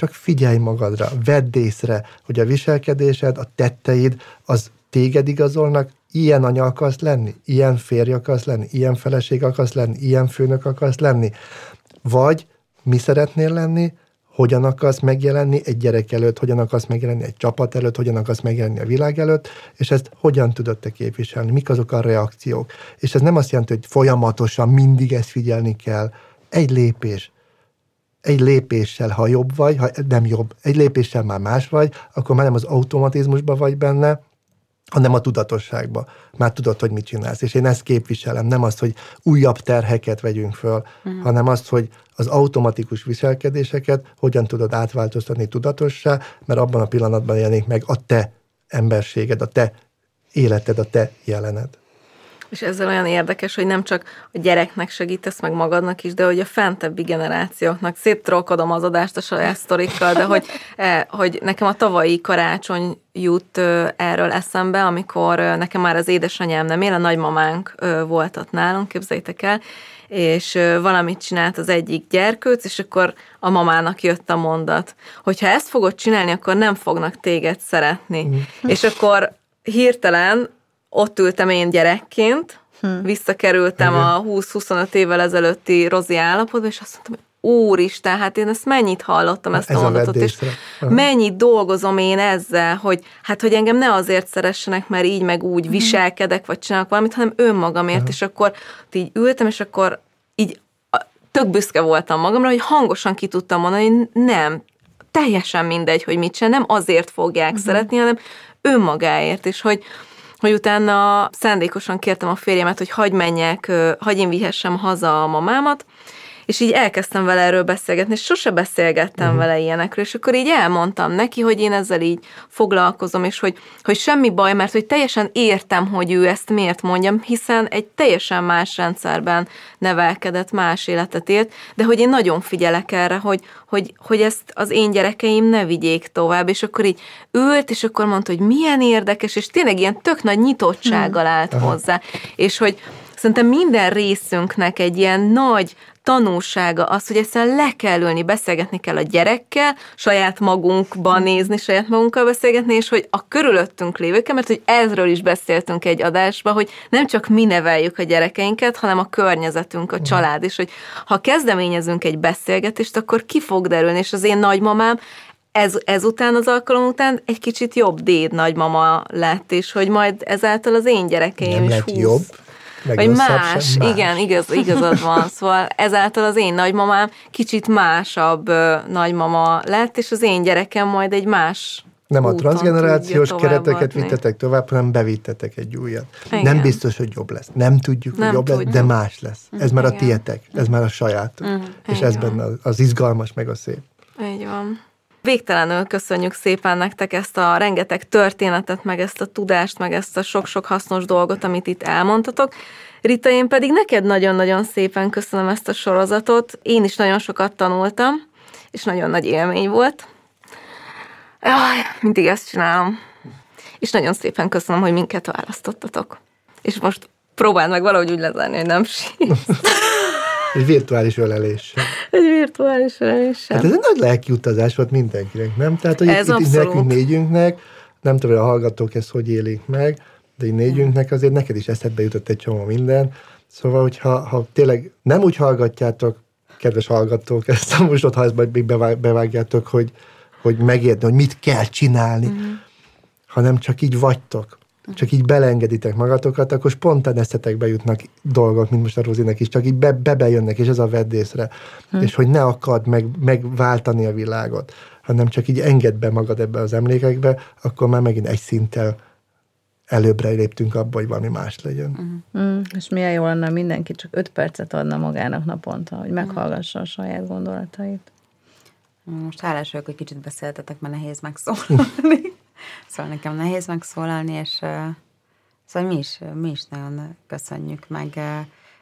csak figyelj magadra, vedd észre, hogy a viselkedésed, a tetteid, az téged igazolnak, ilyen anya akarsz lenni, ilyen férj akarsz lenni, ilyen feleség akarsz lenni, ilyen főnök akarsz lenni, vagy mi szeretnél lenni, hogyan akarsz megjelenni egy gyerek előtt, hogyan akarsz megjelenni egy csapat előtt, hogyan akarsz megjelenni a világ előtt, és ezt hogyan tudod te képviselni, mik azok a reakciók. És ez nem azt jelenti, hogy folyamatosan mindig ezt figyelni kell. Egy lépés, egy lépéssel, ha jobb vagy, ha nem jobb, egy lépéssel már más vagy, akkor már nem az automatizmusban vagy benne, hanem a tudatosságba. Már tudod, hogy mit csinálsz. És én ezt képviselem, nem azt, hogy újabb terheket vegyünk föl, uh-huh. hanem azt, hogy az automatikus viselkedéseket hogyan tudod átváltoztatni tudatossá, mert abban a pillanatban jelenik meg a te emberséged, a te életed, a te jelened. És ezzel olyan érdekes, hogy nem csak a gyereknek segítesz meg magadnak is, de hogy a fentebbi generációknak széttrolkodom az adást a saját sztorikkal, de hogy, e, hogy nekem a tavalyi karácsony jut erről eszembe, amikor nekem már az édesanyám nem él, a nagymamánk volt ott nálunk, képzeljétek el, és valamit csinált az egyik gyerkőc, és akkor a mamának jött a mondat, hogyha ezt fogod csinálni, akkor nem fognak téged szeretni. Mm. És akkor hirtelen ott ültem én gyerekként, hm. visszakerültem Igen. a 20-25 évvel ezelőtti rozi állapotba, és azt mondtam, hogy úristen, hát én ezt mennyit hallottam, ezt Ez a mondatot, a és mennyit dolgozom én ezzel, hogy hát, hogy engem ne azért szeressenek, mert így meg úgy uh-huh. viselkedek, vagy csinálok valamit, hanem önmagamért, uh-huh. és akkor így ültem, és akkor így tök büszke voltam magamra, hogy hangosan ki tudtam mondani, hogy nem, teljesen mindegy, hogy mit csinál, nem azért fogják uh-huh. szeretni, hanem önmagáért, és hogy, hogy utána szándékosan kértem a férjemet, hogy hagy menjek, hagy én vihessem haza a mamámat, és így elkezdtem vele erről beszélgetni, és sose beszélgettem uh-huh. vele ilyenekről, és akkor így elmondtam neki, hogy én ezzel így foglalkozom, és hogy, hogy semmi baj, mert hogy teljesen értem, hogy ő ezt miért mondjam, hiszen egy teljesen más rendszerben nevelkedett, más életet élt, de hogy én nagyon figyelek erre, hogy, hogy, hogy ezt az én gyerekeim ne vigyék tovább, és akkor így ült, és akkor mondta, hogy milyen érdekes, és tényleg ilyen tök nagy nyitottsággal állt hozzá, és hogy szerintem minden részünknek egy ilyen nagy tanulsága az, hogy egyszerűen le kell ülni, beszélgetni kell a gyerekkel, saját magunkban nézni, saját magunkkal beszélgetni, és hogy a körülöttünk lévőkkel, mert hogy ezről is beszéltünk egy adásban, hogy nem csak mi neveljük a gyerekeinket, hanem a környezetünk, a család is, hogy ha kezdeményezünk egy beszélgetést, akkor ki fog derülni, és az én nagymamám ez, ezután az alkalom után egy kicsit jobb déd nagymama lett, és hogy majd ezáltal az én gyerekeim nem is lett 20, jobb, meg vagy más, más, igen, igaz, igazad van. Szóval ezáltal az én nagymamám kicsit másabb nagymama lett, és az én gyerekem majd egy más nem a transgenerációs kereteket vittetek tovább, hanem bevittetek egy újat. Igen. Nem biztos, hogy jobb lesz. Nem tudjuk, nem hogy jobb tudjuk. lesz, de más lesz. Ez már a tietek, ez már a sajátok. Uh-huh. És ez benne az izgalmas, meg a szép. Így van. Végtelenül köszönjük szépen nektek ezt a rengeteg történetet, meg ezt a tudást, meg ezt a sok-sok hasznos dolgot, amit itt elmondtatok. Rita, én pedig neked nagyon-nagyon szépen köszönöm ezt a sorozatot. Én is nagyon sokat tanultam, és nagyon nagy élmény volt. Jaj, mindig ezt csinálom. És nagyon szépen köszönöm, hogy minket választottatok. És most próbáld meg valahogy úgy lezárni, hogy nem sírsz. Egy virtuális ölelés. Egy virtuális ölelés. Hát ez egy nagy lelki utazás volt mindenkinek, nem? Tehát, hogy ez itt, itt nekünk négyünknek, nem tudom, hogy a hallgatók ezt hogy élik meg, de így négyünknek azért neked is eszedbe jutott egy csomó minden. Szóval, hogyha ha tényleg nem úgy hallgatjátok, kedves hallgatók, ezt a most ha ezt még bevágjátok, hogy, hogy megértni, hogy mit kell csinálni, uh-huh. hanem csak így vagytok, csak így belengeditek magatokat, akkor spontán eszetekbe jutnak dolgok, mint most a Rozinek is, csak így be, bebejönnek, és ez a veddészre. Hm. És hogy ne akad meg, megváltani a világot, hanem csak így engedd be magad ebbe az emlékekbe, akkor már megint egy szinttel előbbre léptünk abba, hogy valami más legyen. Uh-huh. Mm, és milyen jó lenne, mindenki csak öt percet adna magának naponta, hogy meghallgassa a saját gondolatait. Most hálás vagyok, hogy kicsit beszéltetek, mert nehéz megszólalni. Szóval nekem nehéz megszólalni, és szóval mi is, mi is nagyon köszönjük, meg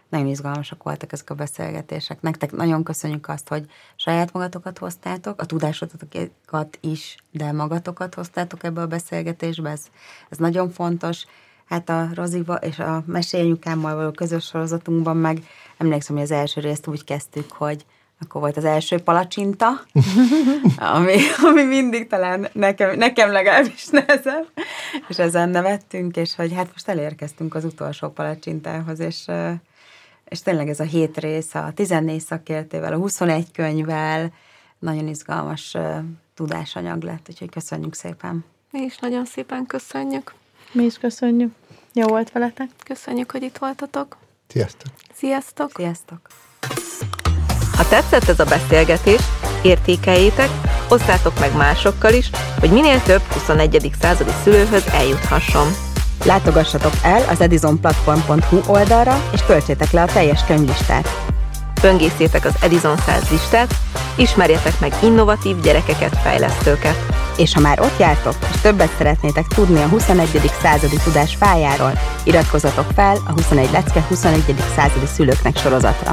nagyon izgalmasak voltak ezek a beszélgetések. Nektek nagyon köszönjük azt, hogy saját magatokat hoztátok, a tudásotokat is, de magatokat hoztátok ebbe a beszélgetésbe, ez, ez nagyon fontos. Hát a Roziva és a Mesélyanyukámmal való közös sorozatunkban meg emlékszem, hogy az első részt úgy kezdtük, hogy akkor volt az első palacsinta, ami, ami mindig talán nekem, nekem legalábbis nehezebb, és ezen nevettünk, és hogy hát most elérkeztünk az utolsó palacsintához, és, és tényleg ez a hét rész, a 14 szakértével, a 21 könyvvel nagyon izgalmas tudásanyag lett, úgyhogy köszönjük szépen. Mi is nagyon szépen köszönjük. Mi is köszönjük. Jó volt veletek. Köszönjük, hogy itt voltatok. Sziasztok. Sziasztok. Sziasztok. Ha tetszett ez a beszélgetés, értékeljétek, osszátok meg másokkal is, hogy minél több 21. századi szülőhöz eljuthasson. Látogassatok el az edisonplatform.hu oldalra, és töltsétek le a teljes könyvlistát. Böngészétek az Edison 100 listát, ismerjetek meg innovatív gyerekeket, fejlesztőket. És ha már ott jártok, és többet szeretnétek tudni a 21. századi tudás fájáról, iratkozzatok fel a 21 lecke 21. századi szülőknek sorozatra.